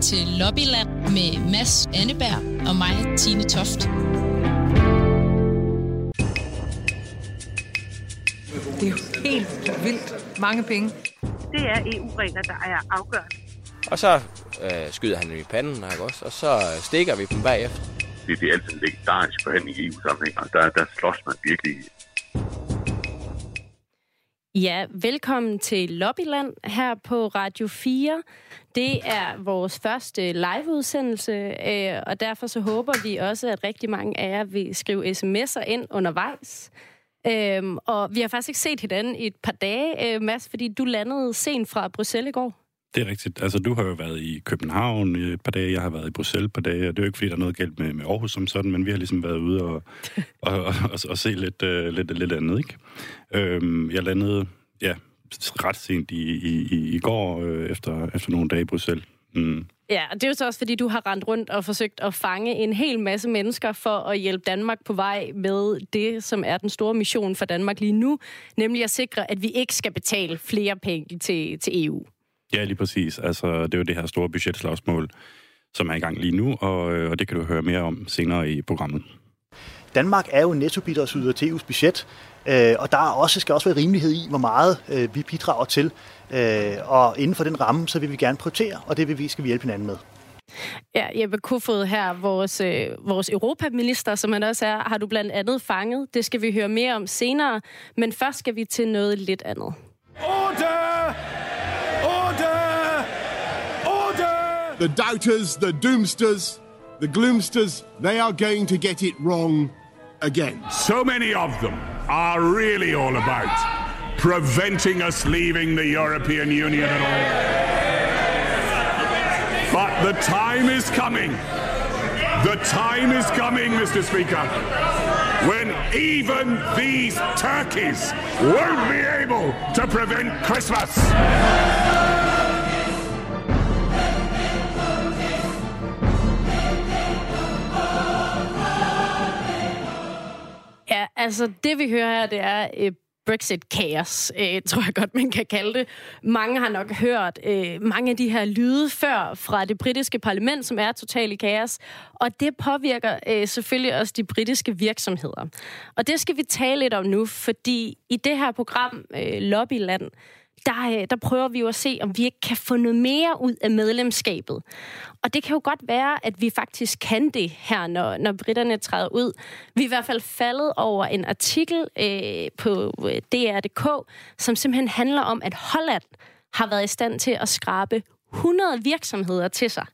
til Lobbyland med Mads Anneberg og mig, Tine Toft. Det er jo helt vildt mange penge. Det er EU-regler, der er afgørende. Og så øh, skyder han dem i panden, ikke også? Og så stikker vi dem bagefter. Det, det er altid en legendarisk forhandling i EU-sammenhæng, og der, der slås man virkelig Ja, velkommen til Lobbyland her på Radio 4. Det er vores første liveudsendelse, øh, og derfor så håber vi også, at rigtig mange af jer vil skrive sms'er ind undervejs. Øhm, og vi har faktisk ikke set hinanden i et par dage, øh, Mads, fordi du landede sent fra Bruxelles i går. Det er rigtigt. Altså, du har jo været i København et par dage, jeg har været i Bruxelles et par dage, og det er jo ikke, fordi der er noget galt med, med Aarhus som sådan, men vi har ligesom været ude og, og, og, og, og se lidt, uh, lidt, lidt andet, ikke? Øhm, jeg landede, ja, ret sent i, i, i, i går, øh, efter, efter nogle dage i Bruxelles. Mm. Ja, og det er jo så også, fordi du har rendt rundt og forsøgt at fange en hel masse mennesker for at hjælpe Danmark på vej med det, som er den store mission for Danmark lige nu, nemlig at sikre, at vi ikke skal betale flere penge til, til EU. Ja, lige præcis. Altså, det er jo det her store budgetslagsmål, som er i gang lige nu, og, øh, og det kan du høre mere om senere i programmet. Danmark er jo nettobidragsyder til EU's budget, øh, og der er også, skal også være rimelighed i, hvor meget øh, vi bidrager til. Og inden for den ramme, så vil vi gerne prioritere, og det vil vi, skal vi hjælpe hinanden med. Ja, Jeppe Kofod her, vores, øh, vores europaminister, som han også er, har du blandt andet fanget. Det skal vi høre mere om senere, men først skal vi til noget lidt andet. The doubters, the doomsters, the gloomsters, they are going to get it wrong again. So many of them are really all about preventing us leaving the European Union at all. But the time is coming. The time is coming, Mr. Speaker, when even these turkeys won't be able to prevent Christmas. Altså det vi hører her, det er øh, Brexit-kaos, øh, tror jeg godt, man kan kalde det. Mange har nok hørt øh, mange af de her lyde før fra det britiske parlament, som er totalt i kaos. Og det påvirker øh, selvfølgelig også de britiske virksomheder. Og det skal vi tale lidt om nu, fordi i det her program, øh, Lobbyland, der, øh, der prøver vi jo at se, om vi ikke kan få noget mere ud af medlemskabet. Og det kan jo godt være, at vi faktisk kan det her, når, når britterne træder ud. Vi er i hvert fald faldet over en artikel øh, på øh, DR.dk, som simpelthen handler om, at Holland har været i stand til at skrabe 100 virksomheder til sig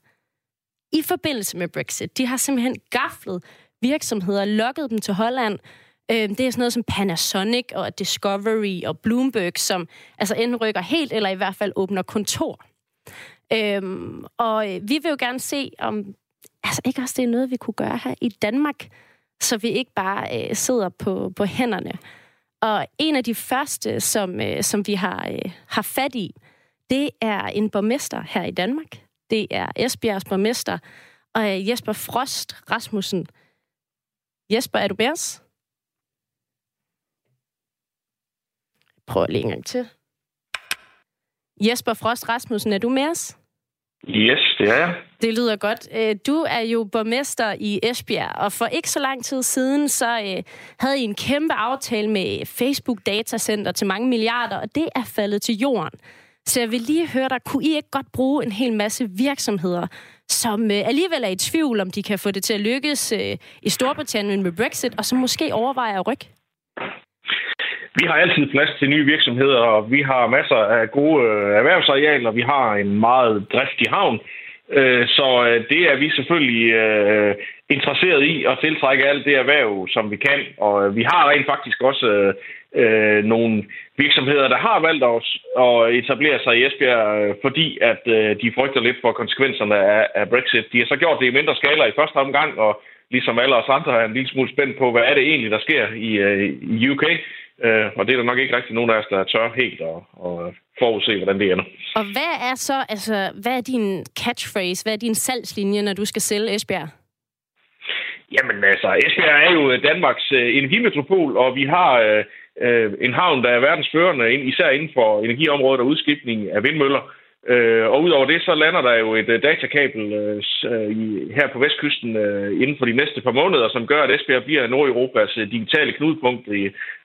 i forbindelse med Brexit. De har simpelthen gaflet virksomheder, lukket dem til Holland, Øh, det er sådan noget som Panasonic og Discovery og Bloomberg, som altså enten rykker helt, eller i hvert fald åbner kontor. Øhm, og øh, vi vil jo gerne se, om altså ikke også det er noget, vi kunne gøre her i Danmark, så vi ikke bare øh, sidder på, på hænderne. Og en af de første, som, øh, som vi har, øh, har fat i, det er en borgmester her i Danmark. Det er Esbjergs borgmester, og øh, Jesper Frost Rasmussen. Jesper, er du med os? Prøv lige en gang til. Jesper Frost Rasmussen, er du med os? Yes, det er jeg. Det lyder godt. Øh, du er jo borgmester i Esbjerg, og for ikke så lang tid siden, så øh, havde I en kæmpe aftale med Facebook Datacenter til mange milliarder, og det er faldet til jorden. Så jeg vil lige høre dig, kunne I ikke godt bruge en hel masse virksomheder, som øh, alligevel er i tvivl, om de kan få det til at lykkes i Storbritannien med Brexit, og som måske overvejer at rykke? Vi har altid plads til nye virksomheder, og vi har masser af gode øh, erhvervsarealer. Vi har en meget driftig havn, øh, så øh, det er vi selvfølgelig interesseret i at tiltrække alt det erhverv, som vi kan. Og vi har rent faktisk også øh, nogle virksomheder, der har valgt os at etablere sig i Esbjerg, fordi at øh, de frygter lidt for konsekvenserne af, af Brexit. De har så gjort det i mindre skala i første omgang, og ligesom alle os andre er en lille smule spændt på, hvad er det egentlig, der sker i, øh, i UK. Øh, og det er der nok ikke rigtig nogen af os, der tør helt at, at forudse, hvordan det ender. Og hvad er så, altså, hvad er din catchphrase, hvad er din salgslinje, når du skal sælge Esbjerg? Jamen altså, Esbjerg er jo Danmarks øh, energimetropol, og vi har øh, en havn, der er verdensførende, især inden for energiområdet og udskiftning af vindmøller. Øh, og udover det, så lander der jo et øh, datakabel øh, øh, i, her på vestkysten øh, inden for de næste par måneder, som gør, at Esbjerg bliver Nordeuropas øh, digitale knudepunkt i,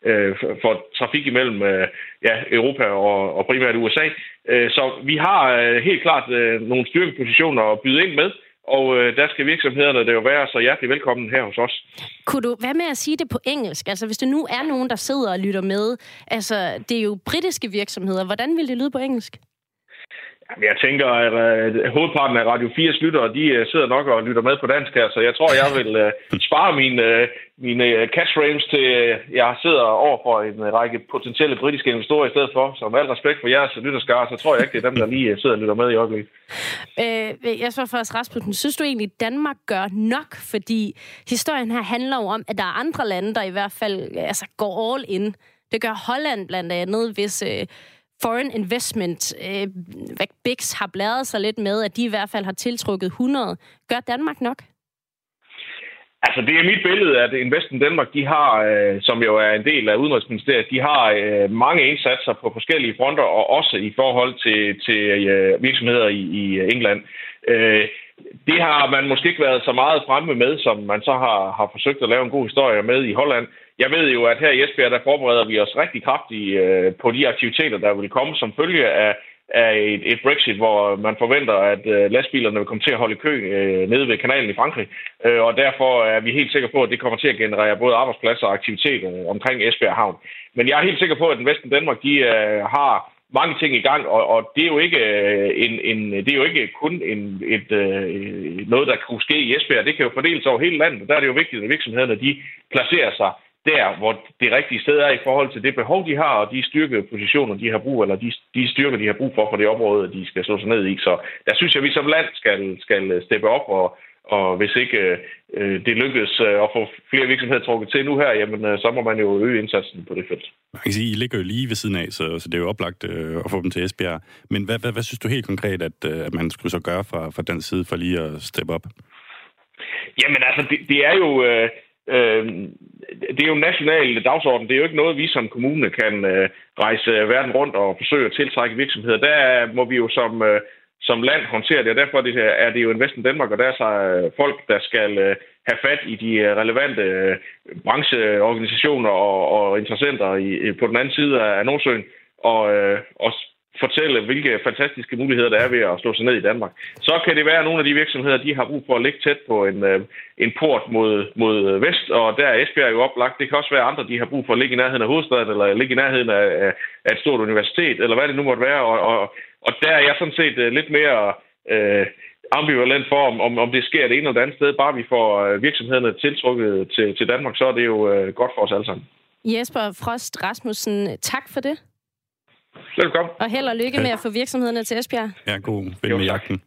øh, for, for trafik imellem øh, ja, Europa og, og primært USA. Øh, så vi har øh, helt klart øh, nogle styrkepositioner at byde ind med, og øh, der skal virksomhederne det jo være så hjertelig velkommen her hos os. Kunne du være med at sige det på engelsk? Altså, hvis det nu er nogen, der sidder og lytter med. Altså, det er jo britiske virksomheder. Hvordan vil det lyde på engelsk? Jamen, jeg tænker, at øh, hovedparten af Radio 4's lyttere, de øh, sidder nok og lytter med på dansk her, så jeg tror, jeg vil øh, spare mine, øh, mine øh, catchphrases til, øh, jeg sidder over for en række potentielle britiske investorer i stedet for. Så med al respekt for jeres lytterskare, så tror jeg ikke, det er dem, der lige øh, sidder og lytter med i øjeblikket. Øh, jeg spørger først, Rasmussen, synes du egentlig, at Danmark gør nok? Fordi historien her handler jo om, at der er andre lande, der i hvert fald altså, går all in. Det gør Holland blandt andet, hvis øh, foreign investment, øh, hvad BIX har bladret sig lidt med, at de i hvert fald har tiltrukket 100. Gør Danmark nok? Altså, det er mit billede, at Invest in Danmark, de har, øh, som jo er en del af Udenrigsministeriet, de har øh, mange indsatser på forskellige fronter, og også i forhold til, til øh, virksomheder i, i England. Øh, det har man måske ikke været så meget fremme med, som man så har, har forsøgt at lave en god historie med i Holland. Jeg ved jo, at her i Esbjerg, der forbereder vi os rigtig kraftigt øh, på de aktiviteter, der vil komme som følge af, af et, et Brexit, hvor man forventer, at øh, lastbilerne vil komme til at holde kø øh, nede ved kanalen i Frankrig. Øh, og derfor er vi helt sikre på, at det kommer til at generere både arbejdspladser og aktiviteter øh, omkring Esbjerg Havn. Men jeg er helt sikker på, at den Vesten Danmark, de øh, har mange ting i gang, og, og det er jo ikke øh, en, en det er jo ikke kun en, et, øh, noget, der kunne ske i Esbjerg. Det kan jo fordeles over hele landet. Der er det jo vigtigt, at virksomhederne de placerer sig der, hvor det rigtige sted er i forhold til det behov, de har, og de styrkepositioner, de har brug, eller de, de styrker, de har brug for for det område, de skal slå sig ned i. Så der synes jeg, at vi som land skal, skal steppe op, og, og hvis ikke øh, det lykkes øh, at få flere virksomheder trukket til nu her, jamen øh, så må man jo øge indsatsen på det felt. Man kan sige, I ligger jo lige ved siden af, så, så det er jo oplagt øh, at få dem til Esbjerg. Men hvad, hvad, hvad synes du helt konkret, at, øh, at man skulle så gøre fra, fra den side for lige at steppe op? Jamen altså, det, det er jo... Øh, øh, det er jo en national dagsorden. Det er jo ikke noget, vi som kommune kan øh, rejse verden rundt og forsøge at tiltrække virksomheder. Der må vi jo som, øh, som land håndtere det, og derfor er det, er det jo Investen Danmark, og der er så øh, folk, der skal øh, have fat i de øh, relevante øh, brancheorganisationer og, og interessenter i, øh, på den anden side af Nordsøen, og, øh, og fortælle, hvilke fantastiske muligheder der er ved at slå sig ned i Danmark. Så kan det være, at nogle af de virksomheder, de har brug for at ligge tæt på en, øh, en port mod, mod vest, og der er Esbjerg jo oplagt. Det kan også være andre, de har brug for at ligge i nærheden af hovedstaden, eller ligge i nærheden af, af et stort universitet, eller hvad det nu måtte være. Og, og, og der er jeg sådan set øh, lidt mere øh, ambivalent for, om, om, om det sker det ene eller det andet sted. Bare vi får øh, virksomhederne tiltrukket til, til Danmark, så er det jo øh, godt for os alle sammen. Jesper Frost Rasmussen, tak for det. Velkommen. Og held og lykke med at få virksomhederne til Esbjerg. Ja, god vel med jagten.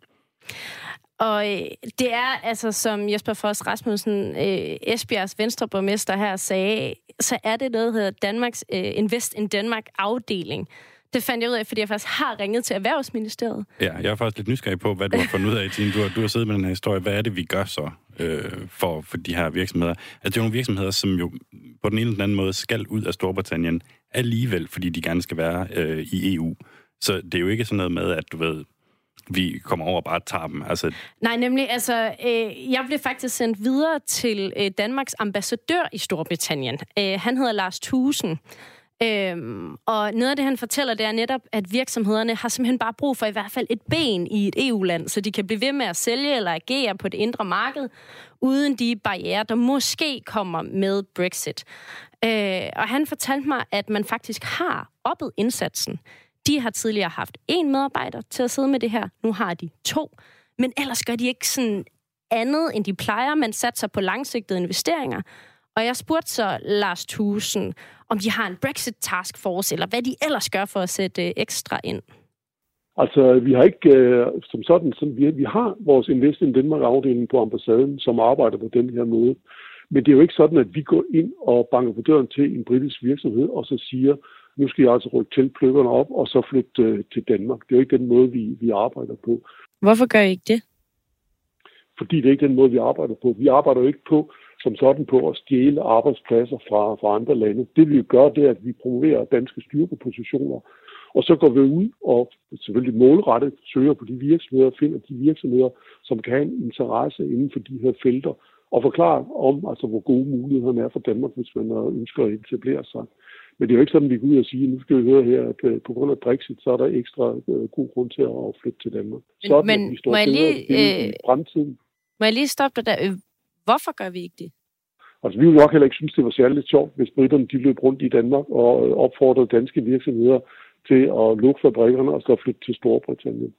Og øh, det er altså, som Jesper Foss Rasmussen, øh, Esbjergs venstreborgmester her sagde, så er det noget, der hedder Danmarks øh, Invest in Danmark afdeling. Det fandt jeg ud af, fordi jeg faktisk har ringet til Erhvervsministeriet. Ja, jeg er faktisk lidt nysgerrig på, hvad du har fundet ud af, Tine. Du har, du har siddet med den her historie. Hvad er det, vi gør så øh, for, for de her virksomheder? Altså, det er nogle virksomheder, som jo på den ene eller den anden måde skal ud af Storbritannien alligevel, fordi de gerne skal være øh, i EU. Så det er jo ikke sådan noget med, at du ved, vi kommer over og bare tager dem. Altså... Nej, nemlig, altså, øh, jeg blev faktisk sendt videre til øh, Danmarks ambassadør i Storbritannien. Øh, han hedder Lars Thusen. Øhm, og noget af det, han fortæller, det er netop, at virksomhederne har simpelthen bare brug for i hvert fald et ben i et EU-land, så de kan blive ved med at sælge eller agere på det indre marked, uden de barriere, der måske kommer med Brexit. Øh, og han fortalte mig, at man faktisk har oppet indsatsen. De har tidligere haft en medarbejder til at sidde med det her. Nu har de to. Men ellers gør de ikke sådan andet, end de plejer. Man satser på langsigtede investeringer. Og jeg spurgte så Lars Thusen, om de har en Brexit Task Force, eller hvad de ellers gør for at sætte ekstra ind. Altså, vi har ikke øh, som sådan, som vi, vi har vores Invest in Danmark afdeling på ambassaden, som arbejder på den her måde. Men det er jo ikke sådan, at vi går ind og banker på døren til en britisk virksomhed, og så siger, nu skal jeg altså rykke tilpløkkerne op, og så flytte øh, til Danmark. Det er jo ikke den måde, vi, vi arbejder på. Hvorfor gør I ikke det? Fordi det er ikke den måde, vi arbejder på. Vi arbejder jo ikke på som sådan på at stjæle arbejdspladser fra, fra andre lande. Det vi gør, det er, at vi promoverer danske styrkepositioner, Og så går vi ud og selvfølgelig målrettet søger på de virksomheder, finder de virksomheder, som kan have en interesse inden for de her felter, og forklare om, altså, hvor gode mulighederne er for Danmark, hvis man ønsker at etablere sig. Men det er jo ikke sådan, at vi går ud og siger, nu skal vi høre her, at øh, på grund af Brexit, så er der ekstra øh, god grund til at flytte til Danmark. Men, sådan, men at vi står må, jeg lige, øh, i fremtiden. må jeg lige stoppe dig der? Hvorfor gør vi ikke det? Altså, vi ville nok heller ikke synes, det var særligt sjovt, hvis britterne de løb rundt i Danmark og øh, opfordrede danske virksomheder til at lukke fabrikkerne og så flytte til Storbritannien.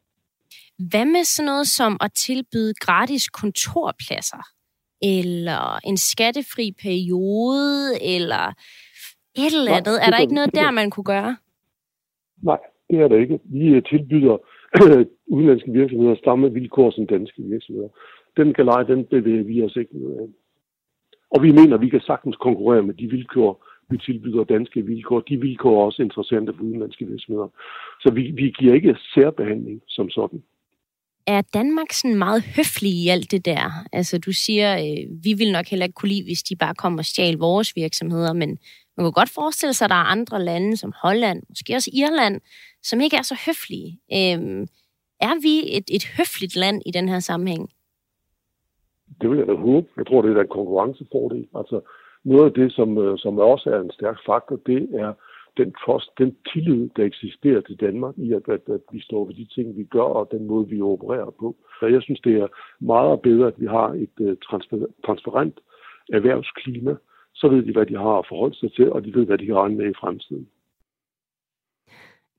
Hvad med sådan noget som at tilbyde gratis kontorpladser? Eller en skattefri periode? Eller et eller Nej, andet? det er der ikke noget der, man kunne gøre? Nej, det er der ikke. Vi øh, tilbyder udenlandske virksomheder samme vilkår som danske virksomheder. Den galej, den bevæger vi os ikke noget af. Og vi mener, at vi kan sagtens konkurrere med de vilkår, vi tilbyder danske vilkår. De vilkår er også interessante for udenlandske virksomheder. Så vi, vi giver ikke særbehandling som sådan. Er Danmark sådan meget høflig i alt det der? Altså, du siger, øh, vi vil nok heller ikke kunne lide, hvis de bare kommer og stjal vores virksomheder, men man kan godt forestille sig, at der er andre lande, som Holland, måske også Irland, som ikke er så høflige. Øh, er vi et, et høfligt land i den her sammenhæng? Det vil jeg da håbe. Jeg tror, det er da en konkurrencefordel. Altså, noget af det, som, øh, som også er en stærk faktor, det er den trust, den tillid, der eksisterer til Danmark i, at, at, at vi står ved de ting, vi gør, og den måde, vi opererer på. Så jeg synes, det er meget bedre, at vi har et øh, uh, transparent, transparent erhvervsklima. Så ved de, hvad de har at forholde sig til, og de ved, hvad de kan regne med i fremtiden.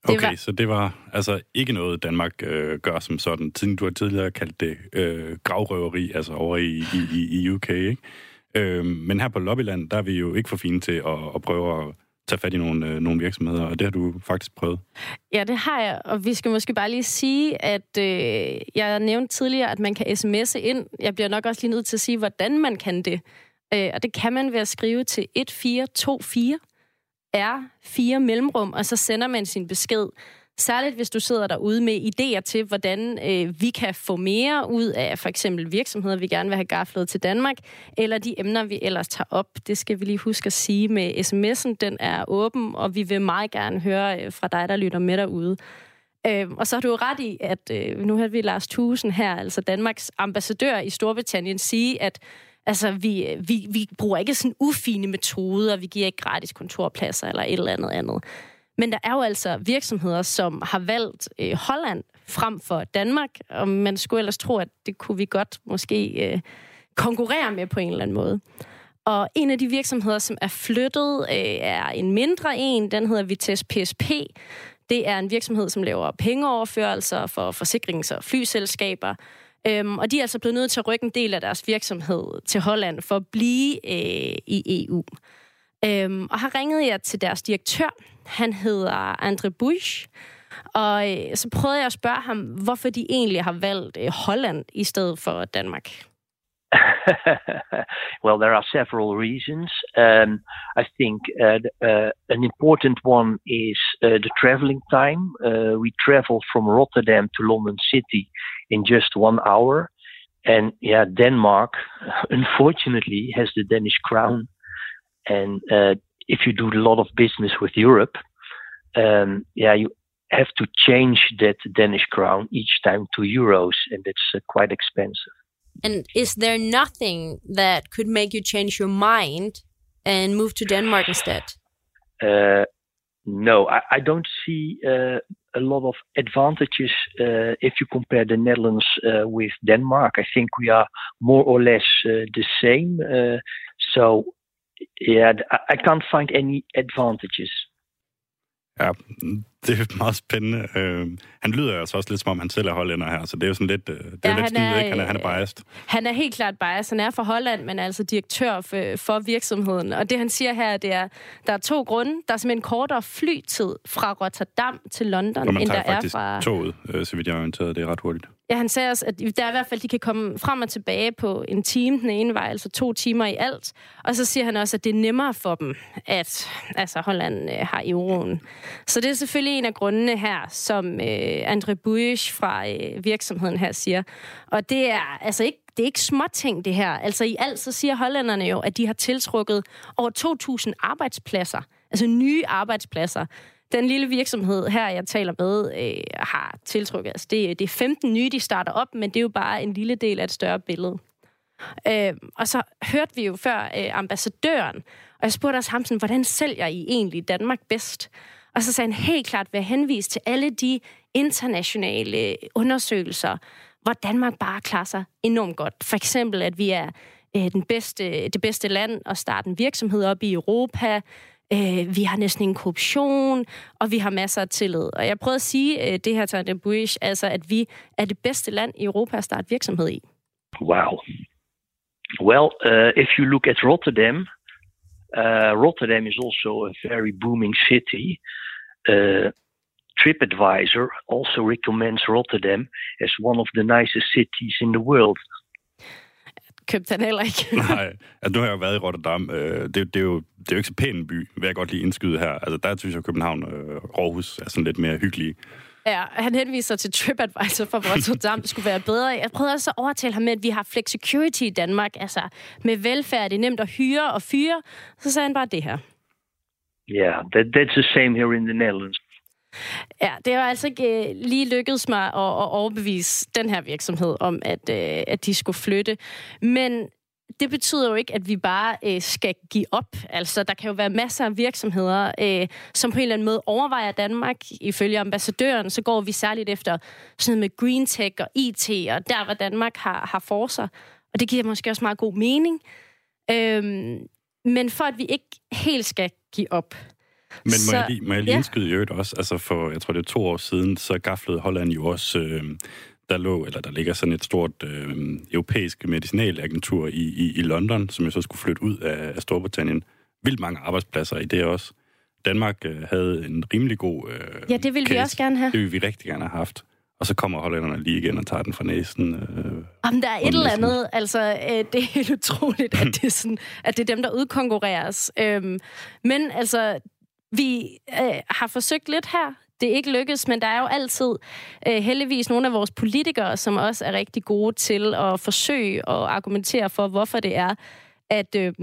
Okay, så det var altså ikke noget, Danmark øh, gør som sådan. Siden du har tidligere kaldt det øh, gravrøveri, altså over i, i, i UK, ikke? Øh, men her på Lobbyland, der er vi jo ikke for fine til at, at prøve at tage fat i nogle, øh, nogle virksomheder, og det har du faktisk prøvet. Ja, det har jeg, og vi skal måske bare lige sige, at øh, jeg nævnte tidligere, at man kan sms'e ind. Jeg bliver nok også lige nødt til at sige, hvordan man kan det. Øh, og det kan man ved at skrive til 1424 R4 mellemrum, og så sender man sin besked. Særligt hvis du sidder derude med idéer til, hvordan øh, vi kan få mere ud af for eksempel virksomheder, vi gerne vil have gaflet til Danmark, eller de emner, vi ellers tager op. Det skal vi lige huske at sige med sms'en. Den er åben, og vi vil meget gerne høre øh, fra dig, der lytter med derude. Øh, og så har du jo ret i, at øh, nu har vi Lars Thusen her, altså Danmarks ambassadør i Storbritannien, sige, at Altså, vi, vi, vi bruger ikke sådan ufine metoder, vi giver ikke gratis kontorpladser eller et eller andet andet. Men der er jo altså virksomheder, som har valgt øh, Holland frem for Danmark, og man skulle ellers tro, at det kunne vi godt måske øh, konkurrere med på en eller anden måde. Og en af de virksomheder, som er flyttet, øh, er en mindre en. Den hedder Vitesse PSP. Det er en virksomhed, som laver pengeoverførelser for forsikrings- og flyselskaber. Øhm, og de er altså blevet nødt til at rykke en del af deres virksomhed til Holland for at blive øh, i EU. Øhm, og har ringet jeg til deres direktør. Han hedder Andre Busch. Og øh, så prøvede jeg at spørge ham, hvorfor de egentlig har valgt øh, Holland i stedet for Danmark. well, there are several reasons. Um, I think uh, uh, an important one is uh, the traveling time. Uh, we travel from Rotterdam to London City in just one hour. And yeah, Denmark, unfortunately, has the Danish crown. And uh, if you do a lot of business with Europe, um, yeah, you have to change that Danish crown each time to euros, and it's uh, quite expensive. And is there nothing that could make you change your mind and move to Denmark instead? Uh, no, I, I don't see uh, a lot of advantages uh, if you compare the Netherlands uh, with Denmark. I think we are more or less uh, the same. Uh, so, yeah, I, I can't find any advantages. Ja, det er meget spændende. Øh, han lyder altså også lidt som om, han selv er hollænder her, så det er jo sådan lidt, øh, det er Ja, lidt er, ikke? Han er, han er øh, biased. Han er helt klart bias. Han er fra Holland, men er altså direktør for, for virksomheden. Og det, han siger her, det er, der er to grunde. Der er simpelthen kortere flytid fra Rotterdam til London, man end tager der er faktisk fra... toget, øh, så vidt jeg er orienteret. Det er ret hurtigt. Ja, han sagde også, at der er i hvert fald, de kan komme frem og tilbage på en time den ene vej, altså to timer i alt. Og så siger han også, at det er nemmere for dem, at altså, Holland øh, har euroen. Så det er selvfølgelig en af grundene her, som øh, Andre Buisch fra øh, virksomheden her siger. Og det er altså ikke det er ikke småting, det her. Altså i alt, så siger hollænderne jo, at de har tiltrukket over 2.000 arbejdspladser, altså nye arbejdspladser, den lille virksomhed her, jeg taler med, øh, har tiltrukket. Altså det, det er 15 nye, de starter op, men det er jo bare en lille del af et større billede. Øh, og så hørte vi jo før øh, ambassadøren, og jeg spurgte også ham sådan, hvordan sælger I egentlig Danmark bedst? Og så sagde han helt klart ved at henvise til alle de internationale undersøgelser, hvor Danmark bare klarer sig enormt godt. For eksempel, at vi er øh, den bedste, det bedste land at starte en virksomhed op i Europa. Øh, vi har næsten ingen korruption, og vi har masser af tillid. Og jeg prøvede at sige øh, det her til Andrew Bush, altså at vi er det bedste land i Europa at starte virksomhed i. Wow. Well, uh, if you look at Rotterdam, uh, Rotterdam is also a very booming city. Uh, TripAdvisor also recommends Rotterdam as one of the nicest cities in the world. Købte han heller ikke. Nej, altså nu har jeg jo været i Rotterdam. Øh, det, det, er jo, det er jo ikke så pæn en by, vil jeg godt lige indskyde her. Altså der synes jeg, at København og øh, Aarhus er sådan lidt mere hyggelige. Ja, han henviser til TripAdvisor for, Rotterdam skulle være bedre. Jeg prøvede også at overtale ham med, at vi har flexicurity i Danmark. Altså, med velfærd, det er nemt at hyre og fyre. Så sagde han bare det her. Yeah, that, that's the same here in the Netherlands. Ja, det har altså ikke øh, lige lykkedes mig at, at overbevise den her virksomhed om, at, øh, at de skulle flytte. Men det betyder jo ikke, at vi bare øh, skal give op. Altså, der kan jo være masser af virksomheder, øh, som på en eller anden måde overvejer Danmark. Ifølge ambassadøren, så går vi særligt efter sådan noget med green tech og IT, og der, hvor Danmark har, har for sig. Og det giver måske også meget god mening. Øhm, men for at vi ikke helt skal give op, men må så, jeg lige, må jeg lige ja. indskyde i øvrigt også, altså for, jeg tror det er to år siden, så gaflede Holland jo også, øh, der lå, eller der ligger sådan et stort øh, europæisk medicinalagentur i, i, i London, som jo så skulle flytte ud af, af Storbritannien. Vildt mange arbejdspladser i det også. Danmark øh, havde en rimelig god øh, Ja, det ville vi også gerne have. Det ville vi rigtig gerne have haft. Og så kommer hollænderne lige igen og tager den fra næsen. Øh, Om der er et eller andet, altså øh, det er helt utroligt, at det, er sådan, at det er dem, der udkonkurreres. Øhm, men altså, vi øh, har forsøgt lidt her. Det er ikke lykkedes, men der er jo altid øh, heldigvis nogle af vores politikere, som også er rigtig gode til at forsøge og argumentere for, hvorfor det er, at, øh,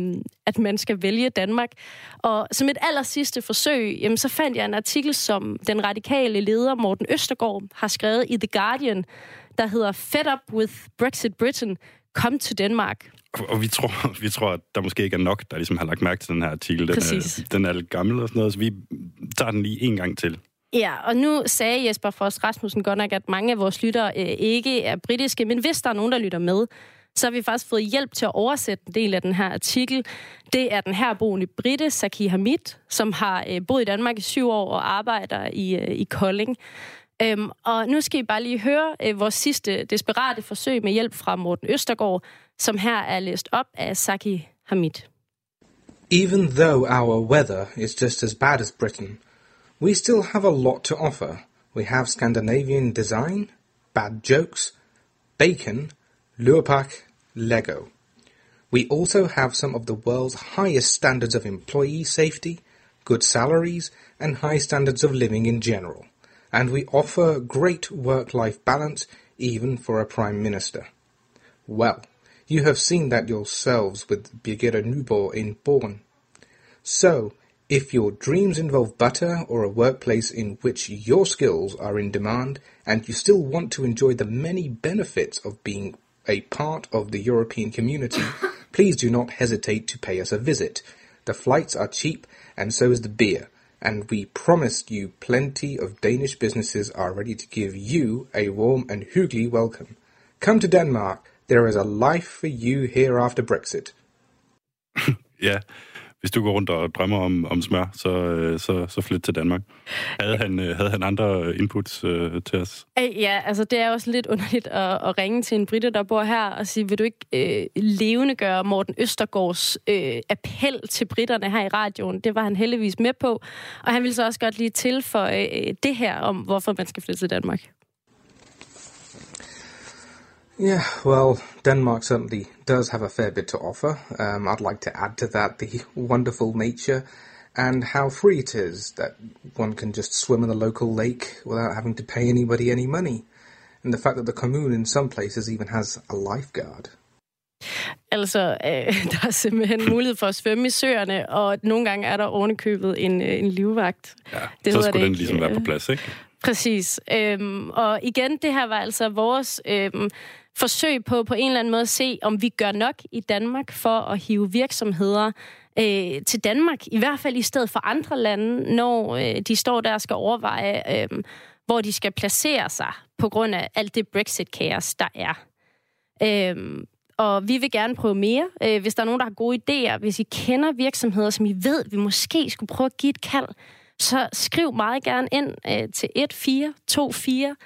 at man skal vælge Danmark. Og som et aller sidste forsøg, jamen, så fandt jeg en artikel, som den radikale leder Morten Østergaard har skrevet i The Guardian, der hedder Fed Up with Brexit Britain, Come to Denmark. Og vi tror, vi tror, at der måske ikke er nok, der ligesom har lagt mærke til den her artikel. Den Præcis. er, den er lidt gammel og sådan noget, så vi tager den lige en gang til. Ja, og nu sagde Jesper Frost Rasmussen godt nok, at mange af vores lyttere øh, ikke er britiske, men hvis der er nogen, der lytter med, så har vi faktisk fået hjælp til at oversætte en del af den her artikel. Det er den her boende britte, Saki Hamid, som har øh, boet i Danmark i syv år og arbejder i, øh, i Kolding. Øhm, og nu skal I bare lige høre øh, vores sidste desperate forsøg med hjælp fra Morten Østergaard, som her er læst op af Saki Hamid. Even though our weather is just as bad as Britain, we still have a lot to offer. We have Scandinavian design, bad jokes, bacon, Lurpak, Lego. We also have some of the world's highest standards of employee safety, good salaries, and high standards of living in general. And we offer great work-life balance even for a prime minister. Well, you have seen that yourselves with Birgitta Nyborg in Born. So, if your dreams involve butter or a workplace in which your skills are in demand and you still want to enjoy the many benefits of being a part of the European community, please do not hesitate to pay us a visit. The flights are cheap and so is the beer, and we promise you plenty of Danish businesses are ready to give you a warm and hyggelig welcome. Come to Denmark. There is a life for you here after Brexit. ja, hvis du går rundt og drømmer om, om smør, så, øh, så, så flyt til Danmark. Havde han, øh, havde han andre inputs øh, til os? Ja, altså det er også lidt underligt at, at ringe til en britte, der bor her, og sige, vil du ikke øh, levende gøre Morten Østergaards øh, appel til britterne her i radioen? Det var han heldigvis med på, og han ville så også godt lige tilføje øh, det her om, hvorfor man skal flytte til Danmark. Yeah, well, Denmark certainly does have a fair bit to offer. Um, I'd like to add to that the wonderful nature and how free it is that one can just swim in the local lake without having to pay anybody any money. And the fact that the commune in some places even has a lifeguard. Altså, øh, der er simpelthen mulighed for at svømme i søerne, og nogle gange er der ovenikøbet en, øh, en livvagt. Ja, Det så skulle det den ikke, ligesom være på øh. plads, ikke? Præcis. Øhm, og igen, det her var altså vores øhm, forsøg på på en eller anden måde at se, om vi gør nok i Danmark for at hive virksomheder øh, til Danmark. I hvert fald i stedet for andre lande, når øh, de står der og skal overveje, øh, hvor de skal placere sig på grund af alt det Brexit-kaos, der er. Øh, og vi vil gerne prøve mere. Øh, hvis der er nogen, der har gode idéer, hvis I kender virksomheder, som I ved, vi måske skulle prøve at give et kald, så skriv meget gerne ind øh, til 1424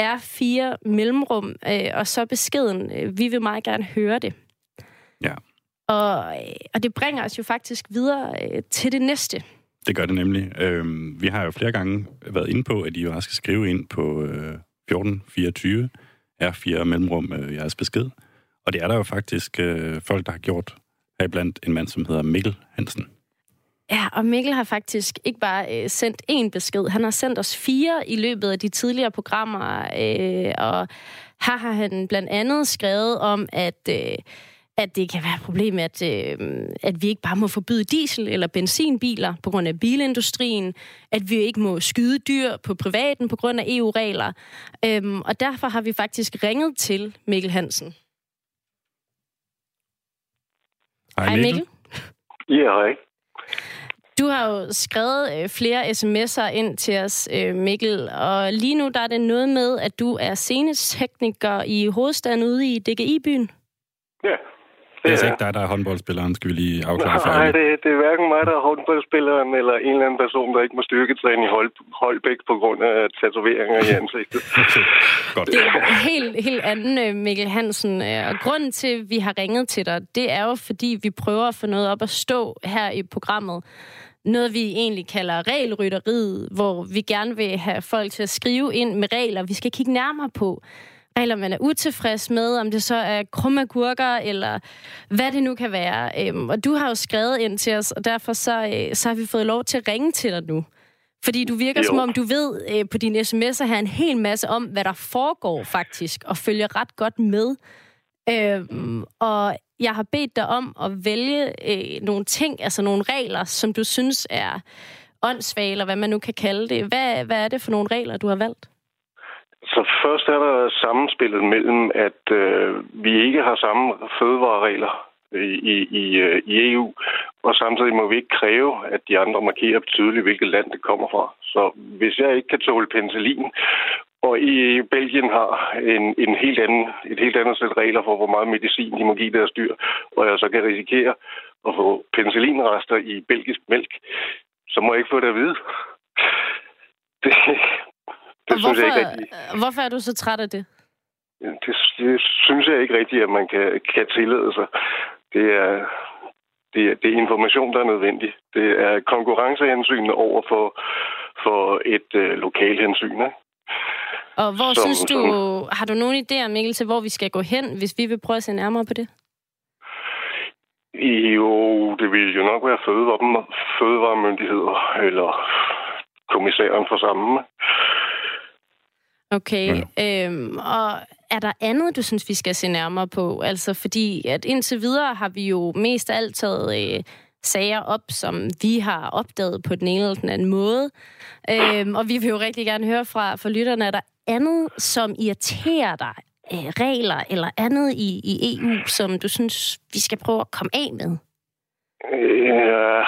R4 mellemrum, øh, og så beskeden. Øh, vi vil meget gerne høre det. Ja. Og, øh, og det bringer os jo faktisk videre øh, til det næste. Det gør det nemlig. Øhm, vi har jo flere gange været inde på, at I jo også skal skrive ind på øh, 1424 R4 mellemrum øh, jeres besked. Og det er der jo faktisk øh, folk, der har gjort heriblandt en mand, som hedder Mikkel Hansen. Ja, og Mikkel har faktisk ikke bare øh, sendt én besked, han har sendt os fire i løbet af de tidligere programmer, øh, og her har han blandt andet skrevet om, at, øh, at det kan være et problem, at, øh, at vi ikke bare må forbyde diesel- eller benzinbiler på grund af bilindustrien, at vi ikke må skyde dyr på privaten på grund af EU-regler, øhm, og derfor har vi faktisk ringet til Mikkel Hansen. Hej Mikkel. Ja, hej. Du har jo skrevet øh, flere sms'er ind til os, øh, Mikkel, og lige nu der er det noget med, at du er scenetekniker i hovedstaden ude i DGI-byen. Ja. Det er altså ikke dig, der er håndboldspilleren, skal vi lige afklare for Nej, det, det er hverken mig, der er håndboldspilleren, eller en eller anden person, der ikke må styrketræne i hold, Holbæk på grund af tatoveringer i ansigtet. Godt. Det er en helt, helt anden øh, Mikkel Hansen, og grunden til, at vi har ringet til dig, det er jo, fordi vi prøver at få noget op at stå her i programmet. Noget, vi egentlig kalder regelrytteriet, hvor vi gerne vil have folk til at skrive ind med regler, vi skal kigge nærmere på regler, man er utilfreds med, om det så er krumagurker, eller hvad det nu kan være. Øhm, og du har jo skrevet ind til os, og derfor så, øh, så har vi fået lov til at ringe til dig nu. Fordi du virker Jo. som om, du ved øh, på dine sms'er her en hel masse om, hvad der foregår faktisk, og følger ret godt med. Øhm, og jeg har bedt dig om at vælge øh, nogle ting, altså nogle regler, som du synes er åndssvage, eller hvad man nu kan kalde det. Hvad, hvad er det for nogle regler, du har valgt? Så først er der sammenspillet mellem, at øh, vi ikke har samme fødevareregler øh, i, i, øh, i, i EU, og samtidig må vi ikke kræve, at de andre markerer tydeligt, hvilket land det kommer fra. Så hvis jeg ikke kan tåle penicillin, og i Belgien har en, en helt anden, et helt andet sæt regler for, hvor meget medicin de må give deres dyr, og jeg så kan risikere at få penicillinrester i belgisk mælk, så må jeg ikke få det at vide. Det, det Og synes jeg ikke hvorfor, rigtig. hvorfor er du så træt af det? Det, det synes jeg ikke rigtigt, at man kan, kan tillade sig. Det er, det, er, det er information, der er nødvendig. Det er konkurrencehensyn over for, for et øh, lokalhensyn. Ikke? Og hvor Som- synes du, som- har du nogen idéer, Mikkel, til hvor vi skal gå hen, hvis vi vil prøve at se nærmere på det? Jo, det vil jo nok være fødevare, fødevaremyndigheder eller kommissæren for samme. Okay, øhm, og er der andet, du synes, vi skal se nærmere på? Altså fordi, at indtil videre har vi jo mest af alt taget øh, sager op, som vi har opdaget på den ene eller den anden måde. Øhm, og vi vil jo rigtig gerne høre fra, fra lytterne, er der andet, som irriterer dig? Øh, regler eller andet i, i EU, som du synes, vi skal prøve at komme af med? Ja,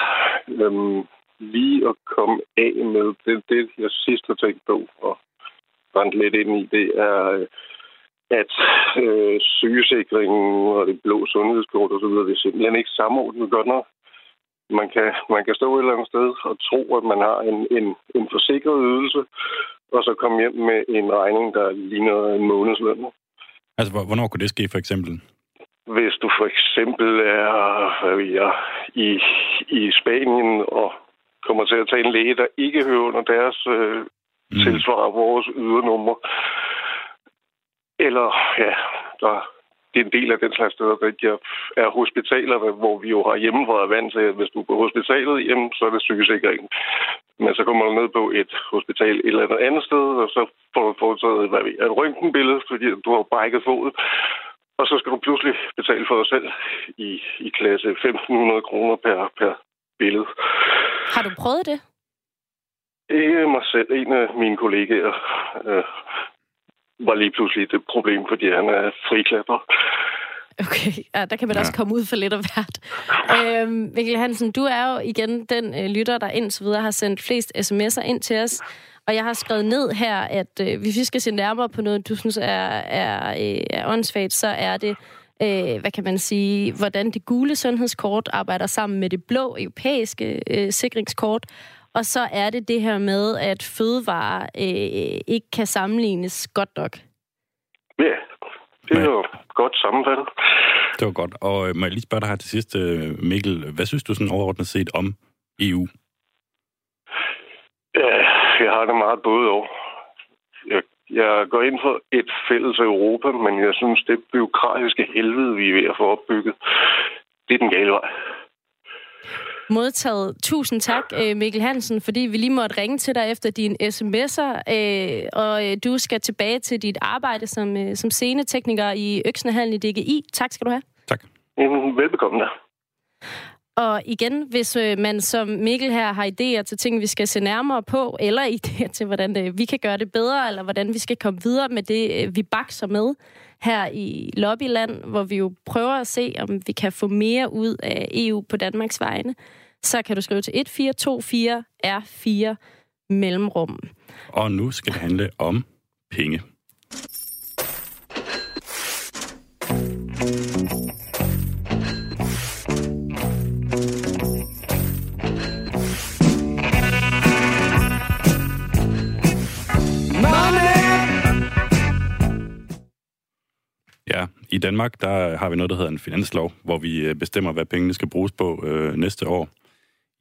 øhm, lige at komme af med det, det jeg sidst har tænkt på og rent lidt ind i, det er, at øh, sygesikringen og det blå sundhedskort og så videre, det er simpelthen ikke samordnet godt nok. Man kan, man kan stå et eller andet sted og tro, at man har en, en, en forsikret ydelse, og så komme hjem med en regning, der ligner en månedsløn. Altså, hvor- hvornår kunne det ske, for eksempel? Hvis du for eksempel er hvad ved jeg, i, i Spanien og kommer til at tage en læge, der ikke hører under deres øh, mm. tilsvar af vores ydernummer. Eller, ja, der, det er en del af den slags steder, der ikke er hospitaler, hvor vi jo har hjemmefra vant til, at hvis du er på hospitalet, jamen, så er det sygesikringen. Men så kommer du ned på et hospital et eller andet andet sted, og så får du foretaget et røntgenbillede, fordi du har brækket fodet. Og så skal du pludselig betale for dig selv i, i klasse 1.500 kroner per, per billede. Har du prøvet det? Ikke mig selv. En af mine kollegaer øh, var lige pludselig et problem, fordi han er friklatrer. Okay, ja, der kan man ja. også komme ud for lidt af hvert. Øhm, Mikkel Hansen, du er jo igen den øh, lytter, der indtil videre har sendt flest sms'er ind til os. Og jeg har skrevet ned her, at øh, hvis vi skal se nærmere på noget, du synes er, er, øh, er åndssvagt, så er det, øh, hvad kan man sige, hvordan det gule sundhedskort arbejder sammen med det blå europæiske øh, sikringskort. Og så er det det her med, at fødevarer øh, ikke kan sammenlignes godt nok. Ja, det er jo godt sammenfald. Det var godt. Og øh, må jeg lige spørge dig her til sidst, øh, Mikkel, hvad synes du sådan overordnet set om EU? Ja, jeg har det meget både og. Jeg, jeg går ind for et fælles Europa, men jeg synes, det byråkratiske helvede, vi er ved at få opbygget, det er den gale vej. Modtaget. Tusind tak, øh, Mikkel Hansen, fordi vi lige måtte ringe til dig efter dine sms'er, øh, og øh, du skal tilbage til dit arbejde som, som scenetekniker i Øksnehallen i DGI. Tak skal du have. Tak. Velbekomme. Og igen, hvis øh, man som Mikkel her har idéer til ting, vi skal se nærmere på, eller idéer til, hvordan øh, vi kan gøre det bedre, eller hvordan vi skal komme videre med det, øh, vi bakser med, her i Lobbyland, hvor vi jo prøver at se, om vi kan få mere ud af EU på Danmarks vegne, så kan du skrive til 1424 R4 mellemrum. Og nu skal det handle om penge. I Danmark der har vi noget, der hedder en finanslov, hvor vi øh, bestemmer, hvad pengene skal bruges på øh, næste år.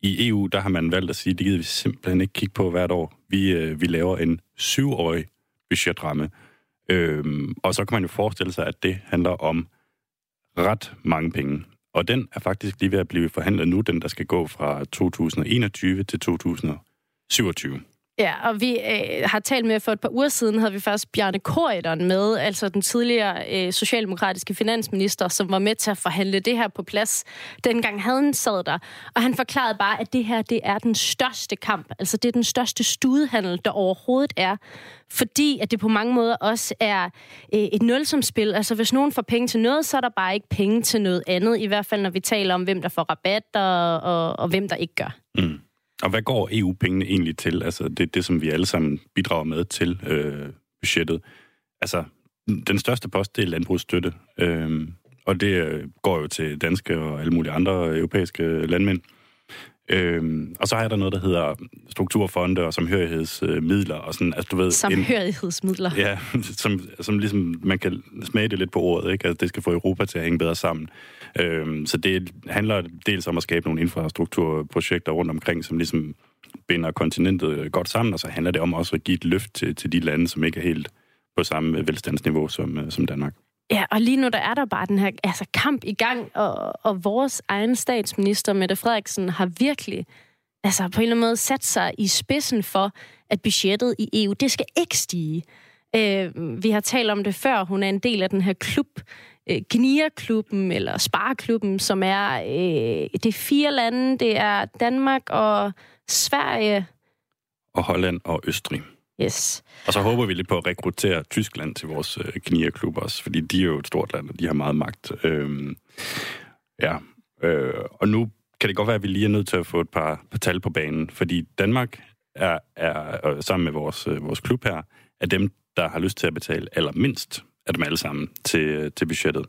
I EU der har man valgt at sige, at det gider vi simpelthen ikke kigge på hvert år. Vi, øh, vi laver en syvårig budgetramme. Øhm, og så kan man jo forestille sig, at det handler om ret mange penge. Og den er faktisk lige ved at blive forhandlet nu, den der skal gå fra 2021 til 2027. Ja, og vi øh, har talt med, for et par uger siden havde vi først Bjarne Korydon med, altså den tidligere øh, socialdemokratiske finansminister, som var med til at forhandle det her på plads. Dengang havde han sad der, og han forklarede bare, at det her det er den største kamp. Altså det er den største studehandel, der overhovedet er. Fordi at det på mange måder også er øh, et nulsomspil. Altså hvis nogen får penge til noget, så er der bare ikke penge til noget andet. I hvert fald når vi taler om, hvem der får rabat og, og, og hvem der ikke gør. Mm. Og hvad går EU-pengene egentlig til? Altså det det, som vi alle sammen bidrager med til øh, budgettet. Altså, den største post, det er landbrugsstøtte. Øh, og det øh, går jo til danske og alle mulige andre europæiske landmænd. Øhm, og så har der noget, der hedder strukturfonde og samhørighedsmidler. Og sådan, altså, du ved, samhørighedsmidler? En, ja, som, som ligesom, man kan smage det lidt på ordet, ikke? Altså, det skal få Europa til at hænge bedre sammen. Øhm, så det handler dels om at skabe nogle infrastrukturprojekter rundt omkring, som ligesom binder kontinentet godt sammen, og så handler det om også at give et løft til, til de lande, som ikke er helt på samme velstandsniveau som, som Danmark. Ja, og lige nu der er der bare den her altså, kamp i gang, og, og vores egen statsminister, Mette Frederiksen, har virkelig altså, på en eller anden måde sat sig i spidsen for, at budgettet i EU, det skal ikke stige. Øh, vi har talt om det før, hun er en del af den her klub, øh, Gnierklubben, eller Spareklubben, som er, øh, det er fire lande, det er Danmark og Sverige. Og Holland og Østrig. Yes. Og så håber vi lidt på at rekruttere Tyskland til vores øh, knierklub også, fordi de er jo et stort land, og de har meget magt. Øhm, ja, øh, og nu kan det godt være, at vi lige er nødt til at få et par, par tal på banen, fordi Danmark er, er sammen med vores, øh, vores klub her, er dem, der har lyst til at betale allermindst af dem alle sammen til, øh, til budgettet.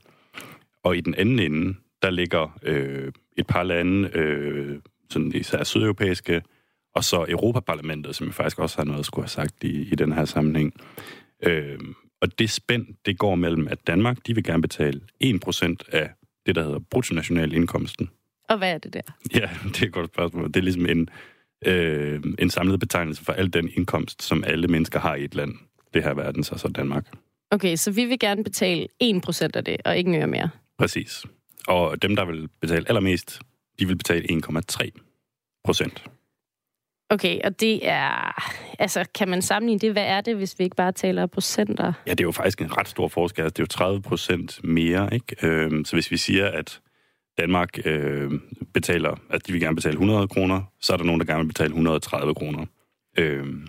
Og i den anden ende, der ligger øh, et par lande, øh, sådan især sydeuropæiske, og så Europaparlamentet, som jeg faktisk også har noget at skulle have sagt i, i den her sammenhæng. Øh, og det spænd, det går mellem, at Danmark, de vil gerne betale 1% af det, der hedder bruttonationalindkomsten. Og hvad er det der? Ja, det er et godt spørgsmål. Det er ligesom en, øh, en samlet betegnelse for al den indkomst, som alle mennesker har i et land. Det her verden, så så Danmark. Okay, så vi vil gerne betale 1% af det, og ikke mere mere? Præcis. Og dem, der vil betale allermest, de vil betale 1,3 procent. Okay, og det er... Altså, kan man sammenligne det? Hvad er det, hvis vi ikke bare taler procenter? Ja, det er jo faktisk en ret stor forskel. Altså, det er jo 30 procent mere, ikke? Øhm, så hvis vi siger, at Danmark øh, betaler, at de vil gerne betale 100 kroner, så er der nogen, der gerne vil betale 130 kroner. Øhm,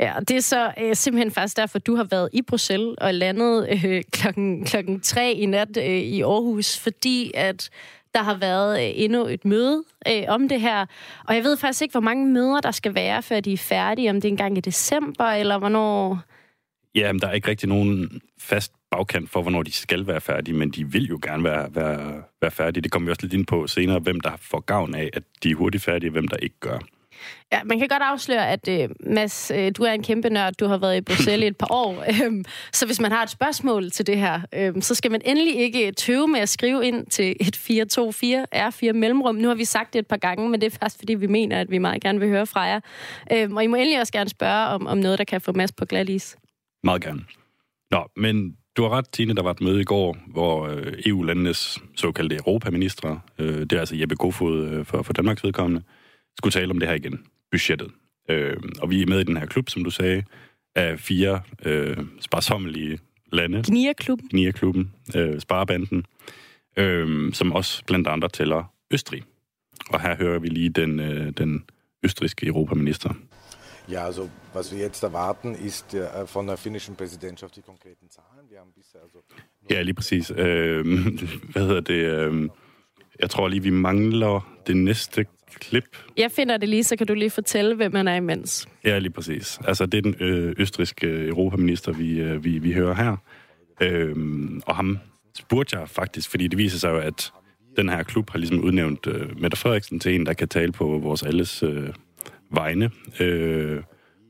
Ja, og det er så øh, simpelthen faktisk derfor, du har været i Bruxelles og landet øh, klokken, klokken 3 i nat øh, i Aarhus, fordi at der har været øh, endnu et møde øh, om det her. Og jeg ved faktisk ikke, hvor mange møder der skal være, før de er færdige. Om det er engang i december, eller hvornår... Ja, men der er ikke rigtig nogen fast bagkant for, hvornår de skal være færdige, men de vil jo gerne være, være, være færdige. Det kommer vi også lidt ind på senere, hvem der får gavn af, at de er hurtigt færdige, og hvem der ikke gør. Ja, man kan godt afsløre, at øh, Mads, øh, du er en kæmpe nørd. Du har været i Bruxelles i et par år. Øhm, så hvis man har et spørgsmål til det her, øh, så skal man endelig ikke tøve med at skrive ind til et 424 R4 mellemrum. Nu har vi sagt det et par gange, men det er faktisk, fordi vi mener, at vi meget gerne vil høre fra jer. Øh, og I må endelig også gerne spørge om, om noget, der kan få Mads på glat is. Meget gerne. Nå, men du har ret, Tine, der var et møde i går, hvor øh, EU-landenes såkaldte europaministre, øh, det er altså Jeppe Kofod øh, for, for Danmarks vedkommende, skulle tale om det her igen, budgettet. Øh, og vi er med i den her klub, som du sagde, af fire øh, sparsommelige lande. Gnierklubben. Gnierklubben, øh, Sparebanden, øh, som også blandt andre tæller Østrig. Og her hører vi lige den, øh, den østriske europaminister. Ja, also was wir jetzt erwarten, ist äh, von der finnischen Präsidentschaft die konkreten Zahlen. Wir haben bisher also Ja, lige præcis. Øh, hvad hedder det? Øh, jeg tror lige, vi mangler det næste klip. Jeg finder det lige, så kan du lige fortælle, hvem man er imens. Ja, lige præcis. Altså, det er den øh, østriske europaminister, vi, øh, vi, vi hører her. Øh, og ham spurgte jeg faktisk, fordi det viser sig jo, at den her klub har ligesom udnævnt øh, Mette Frederiksen til en, der kan tale på vores alles øh, vegne. Øh,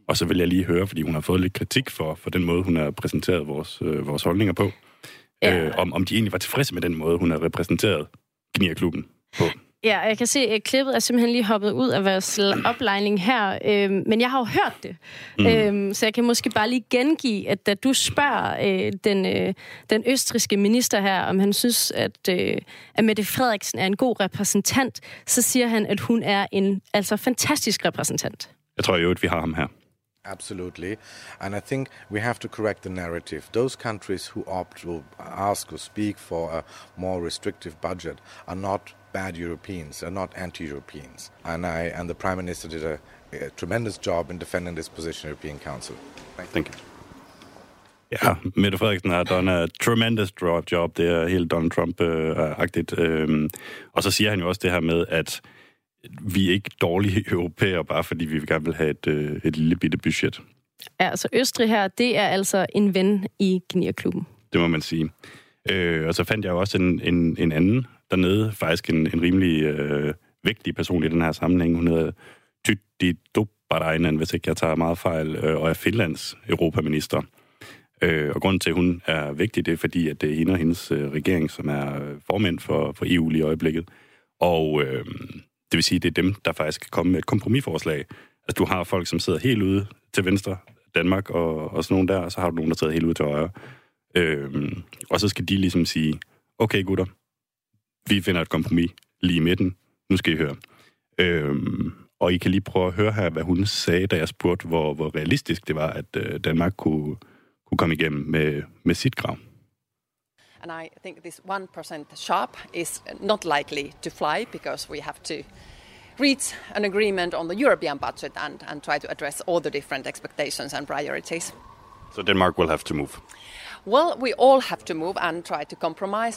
og så vil jeg lige høre, fordi hun har fået lidt kritik for, for den måde, hun har præsenteret vores, øh, vores holdninger på. Ja. Øh, om, om de egentlig var tilfredse med den måde, hun har repræsenteret Gnierklubben på. Ja, jeg kan se, at klippet er simpelthen lige hoppet ud af vores oplejning her, øhm, men jeg har jo hørt det. Mm. Øhm, så jeg kan måske bare lige gengive, at da du spørger øh, den, øh, den østriske minister her, om han synes, at, øh, at Mette Frederiksen er en god repræsentant, så siger han, at hun er en altså fantastisk repræsentant. Jeg tror jo, at vi har ham her. Absolutely. And I think we have to correct the narrative. Those countries who opt to ask or speak for a more restrictive budget are not bad Europeans, They're not anti-Europeans. And I and the Prime Minister did a, a tremendous job in defending this position in the European Council. Thank, Thank you. Ja, Mette Frederiksen har done a tremendous job. Det er helt Donald Trump-agtigt. Og så siger han jo også det her med, at vi er ikke dårlige europæere, bare fordi vi gerne vil have et, øh, et lille bitte budget. Ja, altså Østrig her, det er altså en ven i Gnierklubben. Det må man sige. Øh, og så fandt jeg jo også en, en, en anden dernede, faktisk en, en rimelig øh, vigtig person i den her sammenhæng. Hun hedder Tytti Dubbarainen, hvis ikke jeg tager meget fejl, øh, og er Finlands europaminister. Øh, og grunden til, at hun er vigtig, det er fordi, at det er hende og hendes øh, regering, som er formænd for, for EU lige i øjeblikket. Og øh, det vil sige, det er dem, der faktisk kan komme med et kompromisforslag. Altså, du har folk, som sidder helt ude til venstre, Danmark og, og sådan nogen der, og så har du nogen, der sidder helt ude til højre. Øhm, og så skal de ligesom sige, okay gutter, vi finder et kompromis lige i midten, nu skal I høre. Øhm, og I kan lige prøve at høre her, hvad hun sagde, da jeg spurgte, hvor, hvor realistisk det var, at øh, Danmark kunne, kunne komme igennem med, med sit krav. And I think this 1% sharp is not likely to fly because we have to reach an agreement on the European budget and, and try to address all the different expectations and priorities. So Denmark will have to move. Well, we all have to move and try to compromise.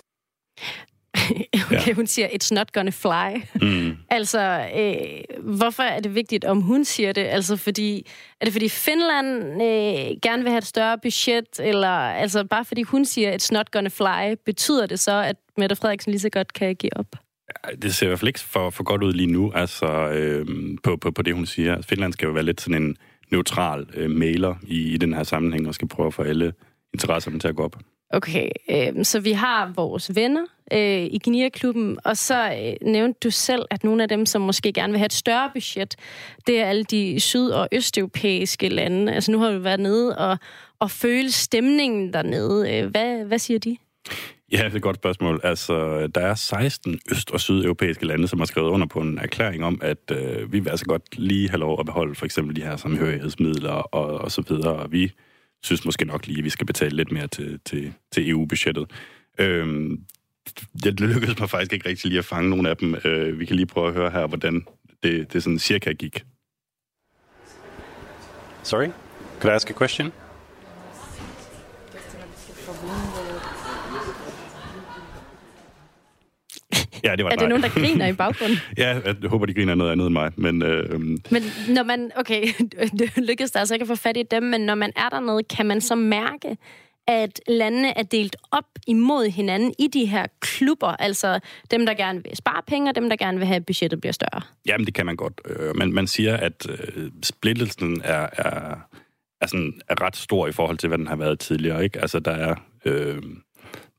okay, ja. hun siger, it's not gonna fly. Mm. altså, øh, hvorfor er det vigtigt, om hun siger det? Altså, fordi, er det fordi Finland øh, gerne vil have et større budget, eller altså bare fordi hun siger, it's not gonna fly, betyder det så, at Mette Frederiksen lige så godt kan give op? Det ser i hvert fald ikke for, for godt ud lige nu, altså øh, på, på, på det, hun siger. Finland skal jo være lidt sådan en neutral øh, mailer i, i den her sammenhæng, og skal prøve at få alle interesserne til at gå op. Okay, øh, så vi har vores venner øh, i Gnierklubben, og så øh, nævnte du selv, at nogle af dem, som måske gerne vil have et større budget, det er alle de syd- og østeuropæiske lande. Altså nu har du været nede og, og føle stemningen dernede. Øh, hvad, hvad siger de? Ja, det er et godt spørgsmål. Altså, der er 16 øst- og sydeuropæiske lande, som har skrevet under på en erklæring om, at øh, vi vil altså godt lige have lov at beholde for eksempel de her samhørighedsmidler og, og så videre. Og vi synes måske nok lige, at vi skal betale lidt mere til, til, til EU-budgettet. Øhm, det lykkedes mig faktisk ikke rigtig lige at fange nogle af dem. Øh, vi kan lige prøve at høre her, hvordan det, det sådan cirka gik. Sorry? Could I ask a question? Ja, det var Er det nogen, der griner i baggrunden? ja, jeg håber, de griner noget andet end mig. Men øh, Men når man, okay, det lykkedes der altså ikke at få fat i dem, men når man er dernede, kan man så mærke, at landene er delt op imod hinanden i de her klubber, altså dem, der gerne vil spare penge, og dem, der gerne vil have, at budgettet bliver større. jamen, det kan man godt. Øh, man, man siger, at øh, splittelsen er, er, er, sådan, er ret stor i forhold til, hvad den har været tidligere. Ikke? Altså, der er... Øh,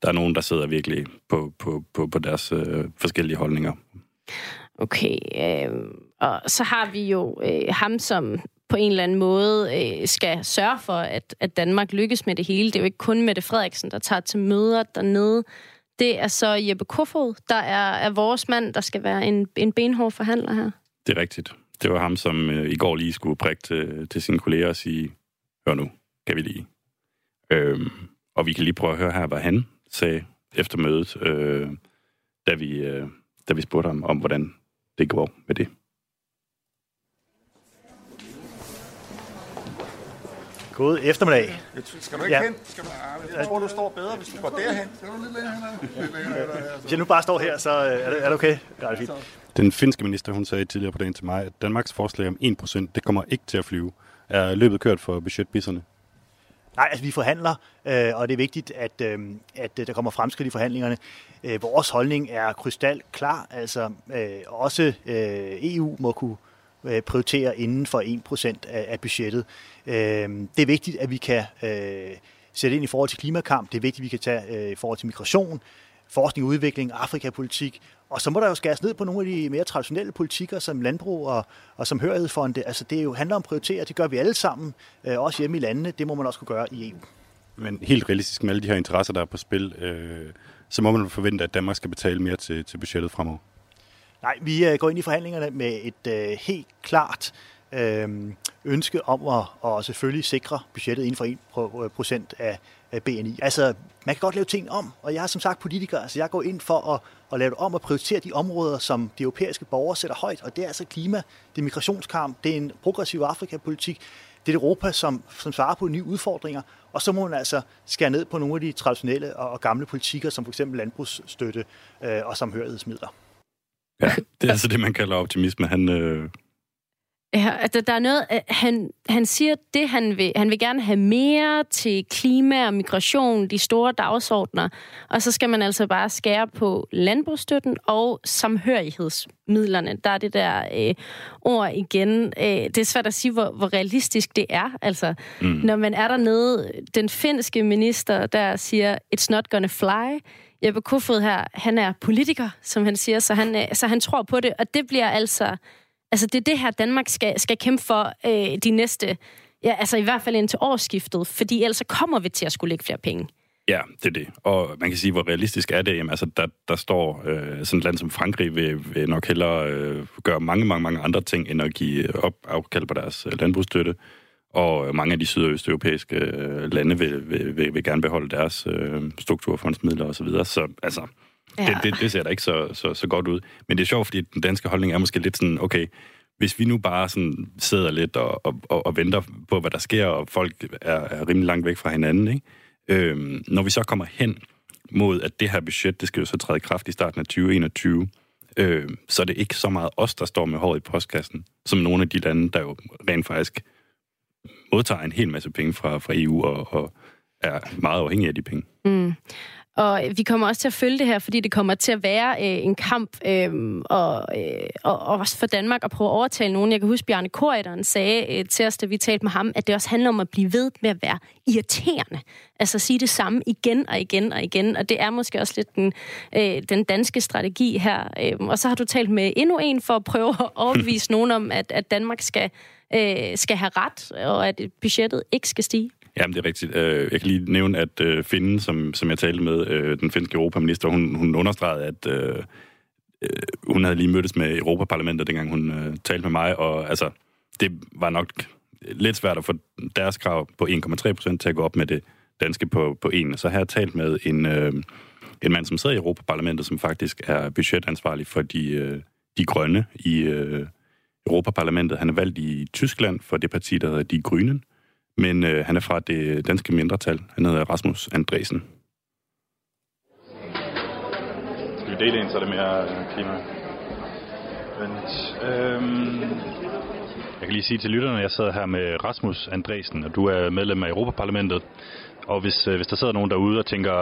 der er nogen, der sidder virkelig på, på, på, på deres øh, forskellige holdninger. Okay, øh, og så har vi jo øh, ham, som på en eller anden måde øh, skal sørge for, at, at Danmark lykkes med det hele. Det er jo ikke kun Mette Frederiksen, der tager til møder dernede. Det er så Jeppe Kofod, der er, er vores mand, der skal være en, en benhård forhandler her. Det er rigtigt. Det var ham, som øh, i går lige skulle prikke til, til sine kolleger og sige, hør nu, kan vi lige. Øhm, og vi kan lige prøve at høre her, hvad han sagde efter mødet, øh, da, vi, øh, da vi spurgte ham om, hvordan det går med det. God eftermiddag. Skal du ikke Ja. hen? Skal du, ah, jeg tror, du står bedre, hvis du går derhen. Skal du lidt længere hen? Hvis jeg nu bare står her, så øh, er det, er det okay? Ja, det er fint. Den finske minister, hun sagde tidligere på dagen til mig, at Danmarks forslag om 1%, det kommer ikke til at flyve. Er løbet kørt for budgetbisserne? Nej, altså vi forhandler, øh, og det er vigtigt, at, øh, at øh, der kommer fremskridt i forhandlingerne. Øh, vores holdning er krystal klar, altså øh, også øh, EU må kunne øh, prioritere inden for 1% af, af budgettet. Øh, det er vigtigt, at vi kan øh, sætte ind i forhold til klimakamp, det er vigtigt, at vi kan tage øh, i forhold til migration, forskning og udvikling, Afrikapolitik, og så må der jo skæres ned på nogle af de mere traditionelle politikker, som landbrug og, og som hørighedsfonde. Altså det jo, handler om at prioritere, det gør vi alle sammen, øh, også hjemme i landene, det må man også kunne gøre i EU. Men helt realistisk med alle de her interesser, der er på spil, øh, så må man forvente, at Danmark skal betale mere til, til budgettet fremover. Nej, vi øh, går ind i forhandlingerne med et øh, helt klart øh, ønske om at, at selvfølgelig sikre budgettet inden for 1 pro- procent af, BNI. Altså, man kan godt lave ting om, og jeg er som sagt politiker, altså jeg går ind for at, at lave det om og prioritere de områder, som de europæiske borgere sætter højt, og det er altså klima, det er migrationskamp, det er en progressiv Afrikapolitik, det er Europa, som, som svarer på nye udfordringer, og så må man altså skære ned på nogle af de traditionelle og, og gamle politikker, som for eksempel landbrugsstøtte øh, og samhørighedsmidler. Ja, det er altså det, man kalder optimisme. Han, øh, altså, der er noget, øh, han, han siger det, han vil. Han vil gerne have mere til klima og migration, de store dagsordner. Og så skal man altså bare skære på landbrugsstøtten og samhørighedsmidlerne. Der er det der øh, ord igen. Øh, det er svært at sige, hvor, hvor realistisk det er. Altså, mm. når man er dernede, den finske minister, der siger, it's not gonna fly. Jeppe Kofod her, han er politiker, som han siger, så han, øh, så han tror på det. Og det bliver altså... Altså, det er det her, Danmark skal, skal kæmpe for øh, de næste... Ja, altså i hvert fald indtil årsskiftet, fordi ellers så kommer vi til at skulle lægge flere penge. Ja, det er det. Og man kan sige, hvor realistisk er det? Jamen, altså, der, der står øh, sådan et land som Frankrig vil, vil nok hellere øh, gøre mange, mange, mange andre ting, end at give op, afkald på deres øh, landbrugsstøtte. Og øh, mange af de syd- og østeuropæiske øh, lande vil, vil, vil, vil gerne beholde deres øh, strukturfondsmidler osv. Så, videre. så altså, ja. det, det, det ser da ikke så, så, så godt ud. Men det er sjovt, fordi den danske holdning er måske lidt sådan, okay, hvis vi nu bare sådan sidder lidt og, og, og, og venter på, hvad der sker, og folk er, er rimelig langt væk fra hinanden, ikke? Øhm, når vi så kommer hen mod, at det her budget, det skal jo så træde i kraft i starten af 2021, øh, så er det ikke så meget os, der står med håret i postkassen, som nogle af de lande, der jo rent faktisk modtager en hel masse penge fra, fra EU og, og er meget afhængige af de penge. Mm. Og vi kommer også til at følge det her, fordi det kommer til at være øh, en kamp, øh, og, øh, og, og også for Danmark at prøve at overtale nogen. Jeg kan huske, Bjarne Koryderen sagde øh, til os, da vi talte med ham, at det også handler om at blive ved med at være irriterende. Altså sige det samme igen og igen og igen, og det er måske også lidt den, øh, den danske strategi her. Øh, og så har du talt med endnu en for at prøve at overbevise nogen om, at, at Danmark skal, øh, skal have ret, og at budgettet ikke skal stige. Jamen, det er rigtigt. Øh, jeg kan lige nævne, at øh, Finden, som, som jeg talte med, øh, den finske europaminister, hun, hun understregede, at øh, øh, hun havde lige mødtes med Europaparlamentet, dengang hun øh, talte med mig, og altså, det var nok lidt svært at få deres krav på 1,3 procent til at gå op med det danske på, på 1. Så her har jeg talt med en, øh, en mand, som sidder i Europaparlamentet, som faktisk er budgetansvarlig for de, øh, de grønne i øh, Europaparlamentet. Han er valgt i Tyskland for det parti, der hedder De Grønne, men øh, han er fra det danske mindretal. Han hedder Rasmus Andresen. Skal vi dele en, så er det mere øh, klima? Vent. Øhm, jeg kan lige sige til lytterne, at jeg sidder her med Rasmus Andresen, og du er medlem af Europaparlamentet. Og hvis, øh, hvis der sidder nogen derude og tænker,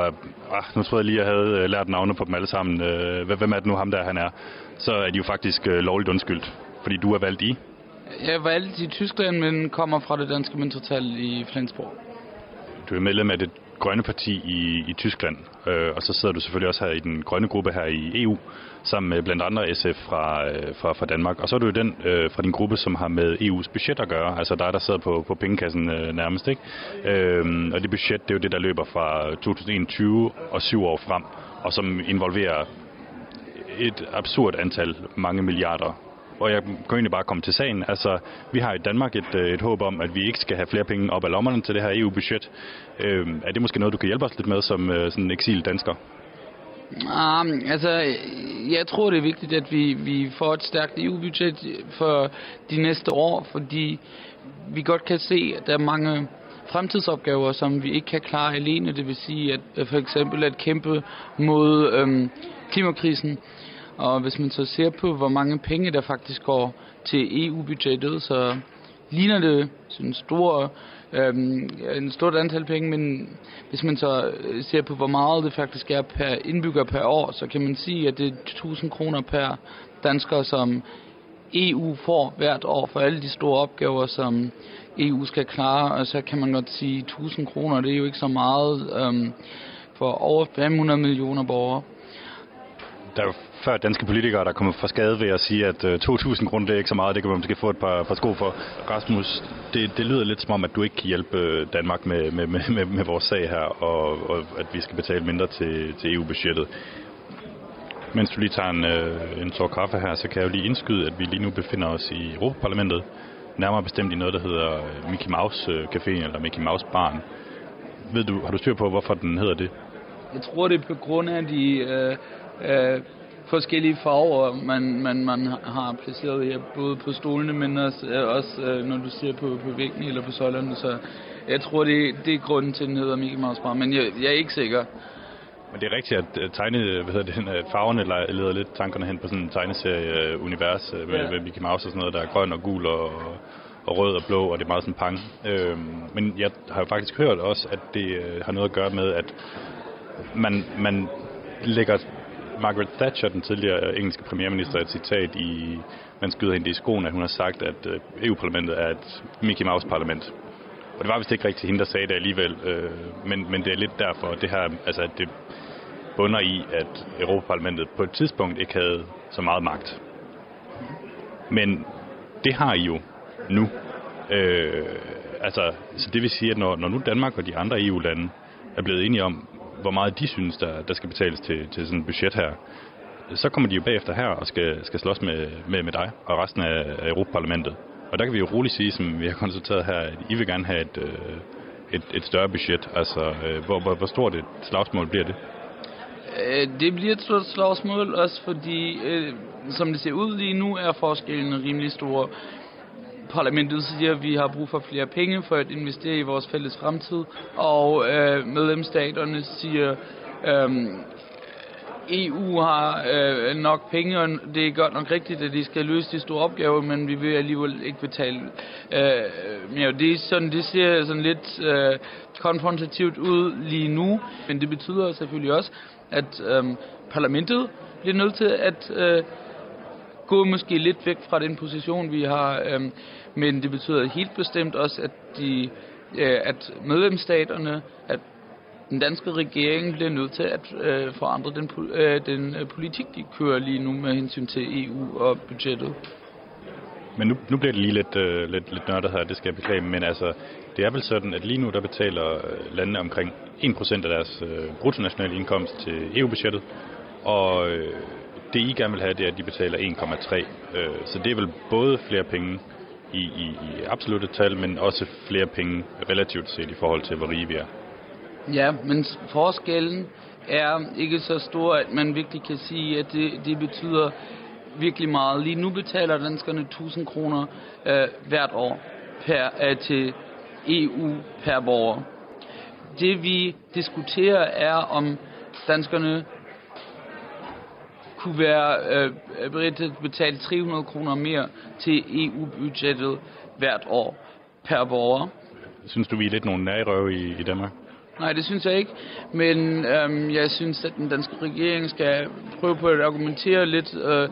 ah, nu tror jeg lige, at jeg havde øh, lært navne på dem alle sammen, øh, hvem er det nu ham der, han er, så er de jo faktisk øh, lovligt undskyldt, fordi du er valgt i. Jeg er valgt i Tyskland, men kommer fra det danske mindretal i Flensborg. Du er medlem af det grønne parti i, i Tyskland, øh, og så sidder du selvfølgelig også her i den grønne gruppe her i EU, sammen med blandt andre SF fra, øh, fra, fra Danmark. Og så er du jo den øh, fra din gruppe, som har med EU's budget at gøre, altså dig, der sidder på, på pengekassen øh, nærmest. Ikke? Øh, og det budget, det er jo det, der løber fra 2021 og syv år frem, og som involverer et absurd antal, mange milliarder og jeg kan egentlig bare komme til sagen. Altså, vi har i Danmark et, øh, et håb om, at vi ikke skal have flere penge op af lommerne til det her EU-budget. Øh, er det måske noget, du kan hjælpe os lidt med som øh, sådan en eksil dansker? Um, ah, altså, jeg tror, det er vigtigt, at vi, vi får et stærkt EU-budget for de næste år, fordi vi godt kan se, at der er mange fremtidsopgaver, som vi ikke kan klare alene. Det vil sige, at øh, for eksempel at kæmpe mod øhm, klimakrisen. Og hvis man så ser på, hvor mange penge der faktisk går til EU-budgettet, så ligner det sådan en stor, øh, en stort antal penge, men hvis man så øh, ser på, hvor meget det faktisk er per indbygger per år, så kan man sige, at det er 1000 kroner per dansker, som EU får hvert år for alle de store opgaver, som EU skal klare, og så kan man godt sige 1000 kroner, det er jo ikke så meget øhm, for over 500 millioner borgere. Der er jo før danske politikere, der er kommet for skade ved at sige, at uh, 2.000 kroner det er ikke så meget, det kan man måske få et par, par sko for. Rasmus, det, det lyder lidt som om, at du ikke kan hjælpe Danmark med, med, med, med, med vores sag her, og, og at vi skal betale mindre til, til EU-budgettet. Mens du lige tager en, uh, en tår kaffe her, så kan jeg jo lige indskyde, at vi lige nu befinder os i Europaparlamentet. Nærmere bestemt i noget, der hedder Mickey Mouse Café eller Mickey Mouse Barn. Ved du, har du styr på, hvorfor den hedder det? Jeg tror, det er på grund af de øh, øh, forskellige farver, man, man, man har placeret her, både på stolene, men også, også øh, når du ser på, på væggen eller på søjlerne. Så jeg tror, det, det er grunden til, at den hedder Mickey Mouse Bar, men jeg, jeg er ikke sikker. Men det er rigtigt, at tegne, hvad hedder det, farverne leder lidt tankerne hen på sådan en tegneserie-univers med, ja. med Mickey Mouse og sådan noget, der er grøn og gul og, og rød og blå, og det er meget sådan pang. Øhm, men jeg har jo faktisk hørt også, at det øh, har noget at gøre med, at man, man lægger Margaret Thatcher, den tidligere øh, engelske premierminister, et citat i, man skyder hende i skoen, at hun har sagt, at øh, EU-parlamentet er et Mickey Mouse-parlament. Og det var vist ikke rigtigt hende, der sagde det alligevel, øh, men, men det er lidt derfor, det her, altså, at det bunder i, at Europaparlamentet på et tidspunkt ikke havde så meget magt. Men det har I jo nu. Øh, altså, så det vil sige, at når, når nu Danmark og de andre EU-lande er blevet enige om, hvor meget de synes, der, der skal betales til, til sådan et budget her, så kommer de jo bagefter her og skal, skal slås med, med, med dig og resten af, af Europaparlamentet. Og der kan vi jo roligt sige, som vi har konstateret her, at I vil gerne have et, øh, et, et større budget. Altså, øh, hvor, hvor, hvor stort et slagsmål bliver det? Øh, det bliver et stort slagsmål, også fordi, som det ser ud lige nu, er forskellen rimelig stor parlamentet siger, at vi har brug for flere penge for at investere i vores fælles fremtid, og øh, medlemsstaterne siger, øh, EU har øh, nok penge, og det er godt nok rigtigt, at de skal løse de store opgaver, men vi vil alligevel ikke betale øh, mere. Det, er sådan, det ser sådan lidt øh, konfrontativt ud lige nu, men det betyder selvfølgelig også, at øh, parlamentet bliver nødt til at øh, gå måske lidt væk fra den position, vi har. Øh, men det betyder helt bestemt også, at, de, øh, at medlemsstaterne, at den danske regering bliver nødt til at øh, forandre den, øh, den øh, politik, de kører lige nu med hensyn til EU og budgettet. Men nu, nu bliver det lige lidt, øh, lidt, lidt nørdet her, det skal jeg beklage, men altså, Det er vel sådan, at lige nu der betaler øh, landene omkring 1% af deres øh, bruttonationale indkomst til EU-budgettet, og øh, det I gerne vil have, det er, at de betaler 1,3. Øh, så det er vel både flere penge i, i, i absolutte tal, men også flere penge relativt set i forhold til, hvor rige vi er. Ja, men forskellen er ikke så stor, at man virkelig kan sige, at det, det betyder virkelig meget. Lige nu betaler danskerne 1000 kroner øh, hvert år per, øh, til EU per borger. Det vi diskuterer er, om danskerne kunne være øh, beredt til at betale 300 kroner mere til EU-budgettet hvert år per borger. Synes du, vi er lidt nogle nærrøve i, i Danmark? Nej, det synes jeg ikke. Men øhm, jeg synes, at den danske regering skal prøve på at argumentere lidt øh,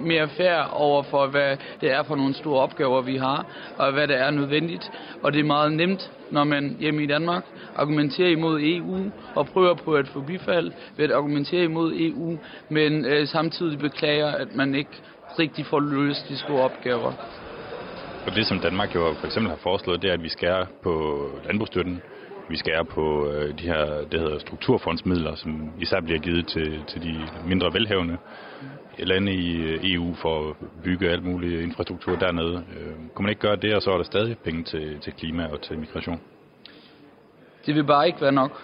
mere fair over for, hvad det er for nogle store opgaver, vi har, og hvad det er nødvendigt. Og det er meget nemt, når man hjemme i Danmark argumenterer imod EU og prøver på at få bifald ved at argumentere imod EU, men øh, samtidig beklager, at man ikke rigtig får løst de store opgaver. Og det, som Danmark jo for eksempel har foreslået, det er, at vi skærer på landbrugsstøtten. Vi skærer på øh, de her, det hedder strukturfondsmidler, som især bliver givet til, til de mindre velhavende lande i øh, EU for at bygge alt muligt infrastruktur dernede. Øh, kunne man ikke gøre det, og så er der stadig penge til, til klima og til migration? Det vil bare ikke være nok.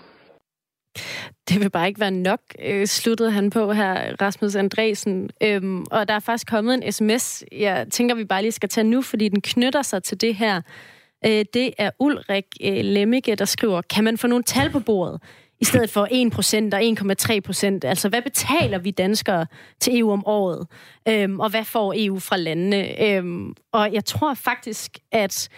Det vil bare ikke være nok, øh, sluttede han på her, Rasmus Andresen. Øhm, og der er faktisk kommet en sms, jeg tænker, vi bare lige skal tage nu, fordi den knytter sig til det her. Øh, det er Ulrik øh, Lemmike, der skriver, kan man få nogle tal på bordet? I stedet for 1% og 1,3%. Altså, hvad betaler vi danskere til EU om året? Øhm, og hvad får EU fra landene? Øhm, og jeg tror faktisk, at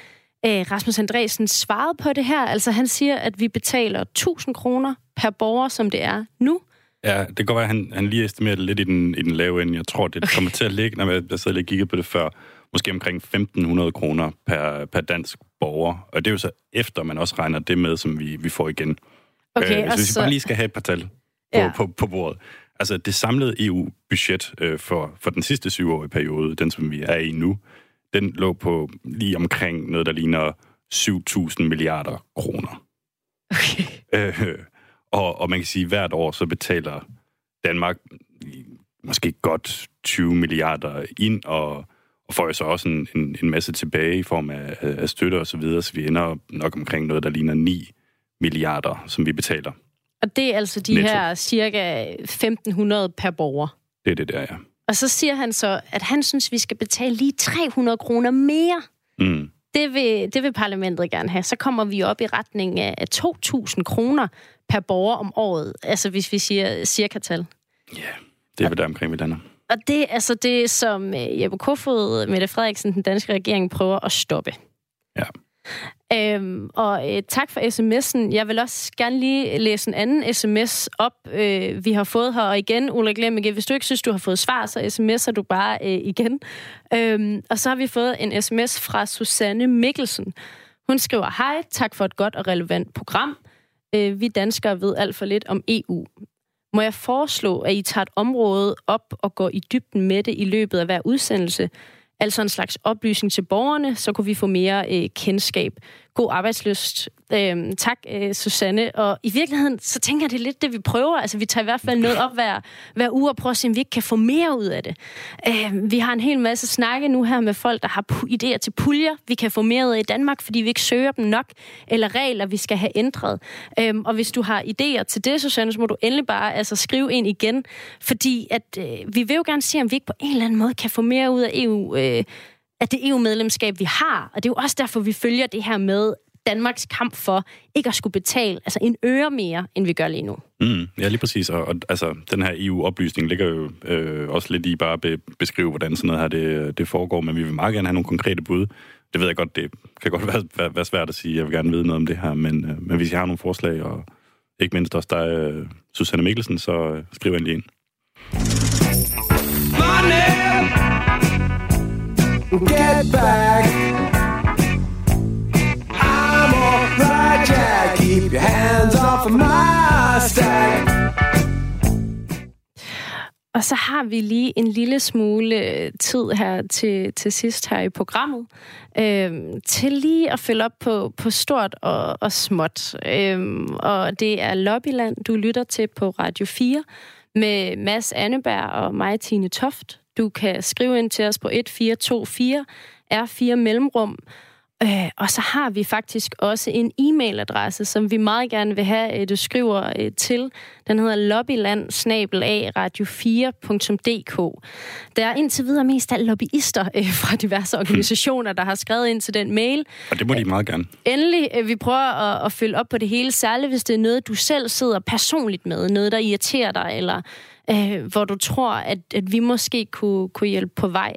øh, Rasmus Andresen svarede på det her. Altså, han siger, at vi betaler 1000 kroner per borger, som det er nu. Ja, det kan godt være, at han, han lige estimerer det lidt i den, i den lave ende. Jeg tror, det kommer til at ligge, når jeg, jeg sad lige kigget på det før, måske omkring 1.500 kroner per, per dansk borger. Og det er jo så efter, man også regner det med, som vi, vi får igen. Okay, øh, hvis altså... vi bare lige skal have et par tal på, ja. på, på bordet. Altså det samlede EU-budget øh, for, for den sidste syvårige periode, den som vi er i nu, den lå på lige omkring noget, der ligner 7.000 milliarder kroner. Okay. Øh, og, og man kan sige, at hvert år så betaler Danmark måske godt 20 milliarder ind, og, og får jo så også en, en, en masse tilbage i form af, af støtte og så videre, så vi ender nok omkring noget, der ligner 9 milliarder, som vi betaler. Og det er altså de Netto. her cirka 1.500 per borger? Det er det der, ja. Og så siger han så, at han synes, vi skal betale lige 300 kroner mere. Mm. Det vil, det vil parlamentet gerne have. Så kommer vi op i retning af 2.000 kroner per borger om året. Altså hvis vi siger cirka tal. Ja, det er vel der omkring, vi lander. Og det er altså det, som øh, Jeppe Kofod, Mette Frederiksen, den danske regering, prøver at stoppe. Ja. Øhm, og øh, tak for sms'en. Jeg vil også gerne lige læse en anden sms op, øh, vi har fået her. Og igen, Ulrik Lemmike, hvis du ikke synes, du har fået svar, så sms'er du bare øh, igen. Øhm, og så har vi fået en sms fra Susanne Mikkelsen. Hun skriver, hej, tak for et godt og relevant program. Øh, vi danskere ved alt for lidt om EU. Må jeg foreslå, at I tager et område op og går i dybden med det i løbet af hver udsendelse – altså en slags oplysning til borgerne, så kunne vi få mere øh, kendskab. God arbejdsløst. Øhm, tak, øh, Susanne. Og i virkeligheden, så tænker jeg, det er lidt det, vi prøver. Altså, vi tager i hvert fald noget op hver, hver uge og prøver at se, om vi ikke kan få mere ud af det. Øhm, vi har en hel masse snakke nu her med folk, der har idéer til puljer, vi kan få mere ud af i Danmark, fordi vi ikke søger dem nok, eller regler, vi skal have ændret. Øhm, og hvis du har idéer til det, Susanne, så må du endelig bare altså, skrive ind igen, fordi at, øh, vi vil jo gerne se, om vi ikke på en eller anden måde kan få mere ud af EU, øh, af det EU-medlemskab, vi har. Og det er jo også derfor, vi følger det her med Danmarks kamp for ikke at skulle betale altså en øre mere, end vi gør lige nu. Mm, ja, lige præcis. Og, og altså, den her EU-oplysning ligger jo øh, også lidt i bare at be, beskrive, hvordan sådan noget her det, det foregår, men vi vil meget gerne have nogle konkrete bud. Det ved jeg godt, det kan godt være, være, være svært at sige. Jeg vil gerne vide noget om det her, men, øh, men hvis I har nogle forslag, og ikke mindst også dig, øh, Susanne Mikkelsen, så øh, skriv endelig ind. Money! Get back. I'm alright, Jack. Keep your hands off of my stack. og så har vi lige en lille smule øh, tid her til, til sidst her i programmet, øhm, til lige at følge op på, på stort og, og småt. Øhm, og det er Lobbyland, du lytter til på Radio 4 med Mads Anneberg og mig, Tine Toft. Du kan skrive ind til os på 1424 R4 Mellemrum. Øh, og så har vi faktisk også en e-mailadresse, som vi meget gerne vil have, at du skriver øh, til. Den hedder lobbyland radio 4dk Der er indtil videre mest af lobbyister øh, fra diverse organisationer, der har skrevet ind til den mail. Og det må de meget gerne. Endelig, øh, vi prøver at, at følge op på det hele, særligt hvis det er noget, du selv sidder personligt med, noget, der irriterer dig, eller øh, hvor du tror, at, at vi måske kunne, kunne hjælpe på vej.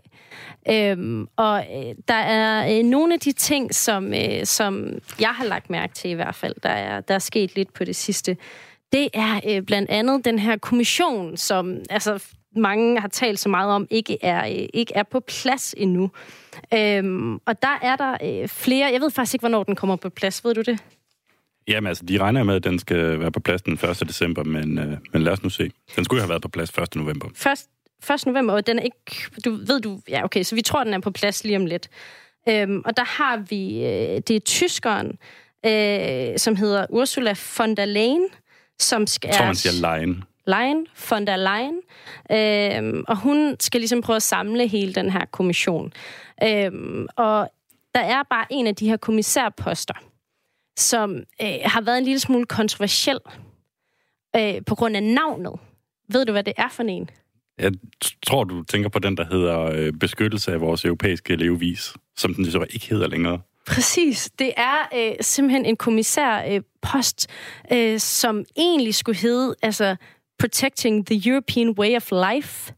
Øhm, og øh, der er øh, nogle af de ting, som, øh, som jeg har lagt mærke til i hvert fald, der er, der er sket lidt på det sidste. Det er øh, blandt andet den her kommission, som altså, mange har talt så meget om, ikke er, øh, ikke er på plads endnu. Øhm, og der er der øh, flere... Jeg ved faktisk ikke, hvornår den kommer på plads. Ved du det? Jamen altså, de regner med, at den skal være på plads den 1. december, men, øh, men lad os nu se. Den skulle have været på plads 1. november. Først, 1. november, og den er ikke... Du ved du... Ja, okay, så vi tror, den er på plads lige om lidt. Øhm, og der har vi... Øh, det er tyskeren, øh, som hedder Ursula von der Leyen, som skal... Jeg tror, man siger Leyen. Leyen, von der Leyen. Øhm, og hun skal ligesom prøve at samle hele den her kommission. Øhm, og der er bare en af de her kommissærposter, som øh, har været en lille smule kontroversiel øh, på grund af navnet. Ved du, hvad det er for en? Jeg tror, du tænker på den, der hedder øh, beskyttelse af vores europæiske levevis, som den så ikke hedder længere. Præcis. Det er øh, simpelthen en kommissærpost, øh, øh, som egentlig skulle hedde altså, Protecting the European Way of Life.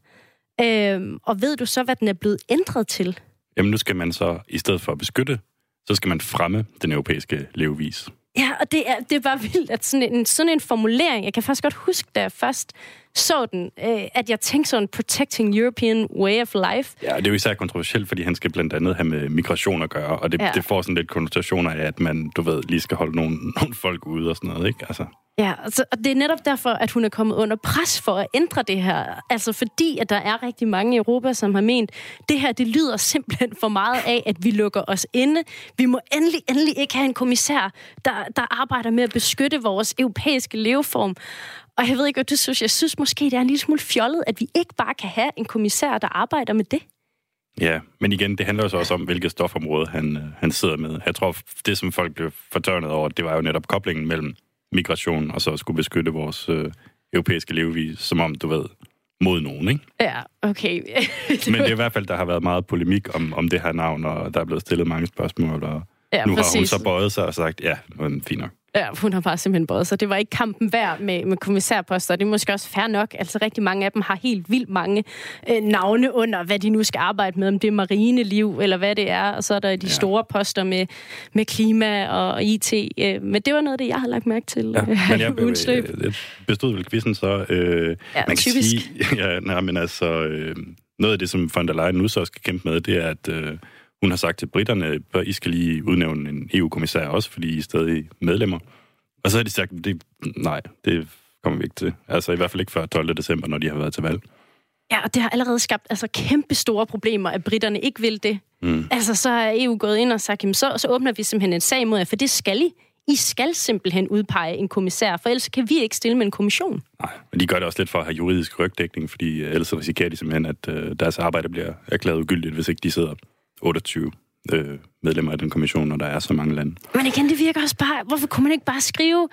Øh, og ved du så, hvad den er blevet ændret til? Jamen nu skal man så, i stedet for at beskytte, så skal man fremme den europæiske levevis. Ja, og det er, det er bare vildt, at sådan en, sådan en formulering, jeg kan faktisk godt huske, da jeg først så den, øh, at jeg tænkte sådan, protecting European way of life. Ja, det er jo især kontroversielt, fordi han skal blandt andet have med migration at gøre, og det, ja. det får sådan lidt konnotationer af, at man, du ved, lige skal holde nogle, nogle folk ude og sådan noget, ikke? Altså. Ja, altså, og det er netop derfor, at hun er kommet under pres for at ændre det her. Altså fordi, at der er rigtig mange i Europa, som har ment, det her, det lyder simpelthen for meget af, at vi lukker os inde. Vi må endelig, endelig ikke have en kommissær, der, der arbejder med at beskytte vores europæiske leveform. Og jeg ved ikke, hvad du synes. Jeg synes måske, det er en lille smule fjollet, at vi ikke bare kan have en kommissær, der arbejder med det. Ja, men igen, det handler jo så også om, hvilket stofområde han, øh, han sidder med. Jeg tror, det som folk blev fortørnet over, det var jo netop koblingen mellem migration og så skulle beskytte vores øh, europæiske levevis, som om, du ved, mod nogen, ikke? Ja, okay. Men det er i hvert fald, der har været meget polemik om, om det her navn, og der er blevet stillet mange spørgsmål, og ja, nu præcis. har hun så bøjet sig og sagt, ja, men fint nok. Ja, hun har bare simpelthen både, så det var ikke kampen værd med, med kommissærposter. Det er måske også fair nok. Altså rigtig mange af dem har helt vildt mange øh, navne under, hvad de nu skal arbejde med, om det er marineliv eller hvad det er. Og så er der de ja. store poster med, med klima og IT. Øh, men det var noget af det, jeg har lagt mærke til. Ja, men jeg, jeg, jeg bestod vel quizzen så. Øh, ja, man kan typisk. Sige, ja, nej, men altså, øh, noget af det, som von der Leyen nu så skal kæmpe med, det er, at... Øh, hun har sagt til britterne, at I skal lige udnævne en EU-kommissær også, fordi I er stadig medlemmer. Og så har de sagt, det, nej, det kommer vi ikke til. Altså i hvert fald ikke før 12. december, når de har været til valg. Ja, og det har allerede skabt altså, kæmpe store problemer, at britterne ikke vil det. Mm. Altså, så har EU gået ind og sagt, jamen, så, så åbner vi simpelthen en sag mod jer, for det skal I. I skal simpelthen udpege en kommissær, for ellers kan vi ikke stille med en kommission. Nej, men de gør det også lidt for at have juridisk rygdækning, fordi ellers risikerer de simpelthen, at øh, deres arbejde bliver erklæret ugyldigt, hvis ikke de sidder 28 øh, medlemmer af den kommission, når der er så mange lande. Men igen, det virker også bare... Hvorfor kunne man ikke bare skrive...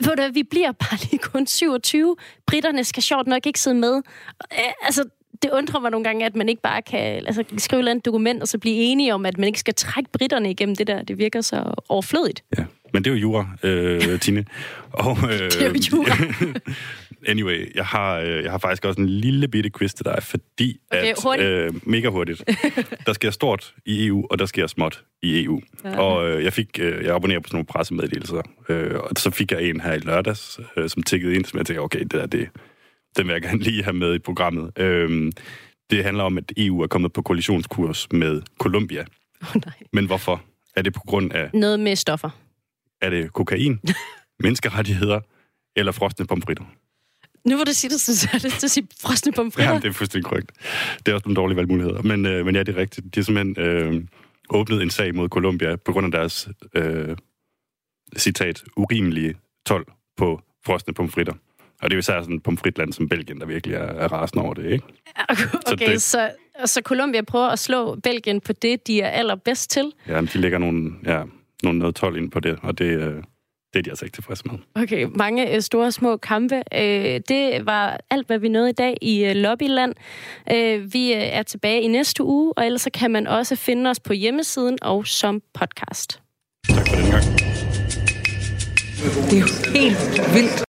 Ved du, vi bliver bare lige kun 27. Britterne skal sjovt nok ikke sidde med. Altså, det undrer mig nogle gange, at man ikke bare kan altså, skrive et dokument, og så blive enige om, at man ikke skal trække britterne igennem det der. Det virker så overflødigt. Ja, men det er jo jura, øh, Tine. Og, øh, det er jo jura. anyway, jeg har, øh, jeg har faktisk også en lille bitte quiz til dig, fordi okay, at... Hurtigt. Øh, mega hurtigt. Der sker stort i EU, og der sker småt i EU. Ja. Og øh, jeg fik, øh, jeg abonnerer på sådan nogle pressemeddelelser, øh, og så fik jeg en her i lørdags, øh, som tikkede ind, som jeg tænkte, okay, det der, det, den vil jeg gerne lige have med i programmet. Øh, det handler om, at EU er kommet på koalitionskurs med Colombia. Oh, nej. Men hvorfor? Er det på grund af... Noget med stoffer. Er det kokain, menneskerettigheder eller frostende pomfritter? Nu hvor du siger det, så er det til at sige frosne pomfritter. Ja, det er fuldstændig korrekt. Det er også nogle dårlige valgmuligheder. Men, øh, men ja, det er rigtigt. De har simpelthen øh, åbnet en sag mod Colombia på grund af deres, øh, citat, urimelige tolv på frosne pomfritter. Og det er jo især sådan et pomfritland som Belgien, der virkelig er, er rasende over det, ikke? Okay, så, så, så Colombia prøver at slå Belgien på det, de er allerbedst til. Ja, de lægger nogle, ja, nogle noget 12 ind på det, og det, øh, det er de altså ikke tilfredse med. Okay, mange øh, store små kampe. Øh, det var alt, hvad vi nåede i dag i øh, Lobbyland. Øh, vi øh, er tilbage i næste uge, og ellers så kan man også finde os på hjemmesiden og som podcast. Tak for den gang. Det er jo helt vildt.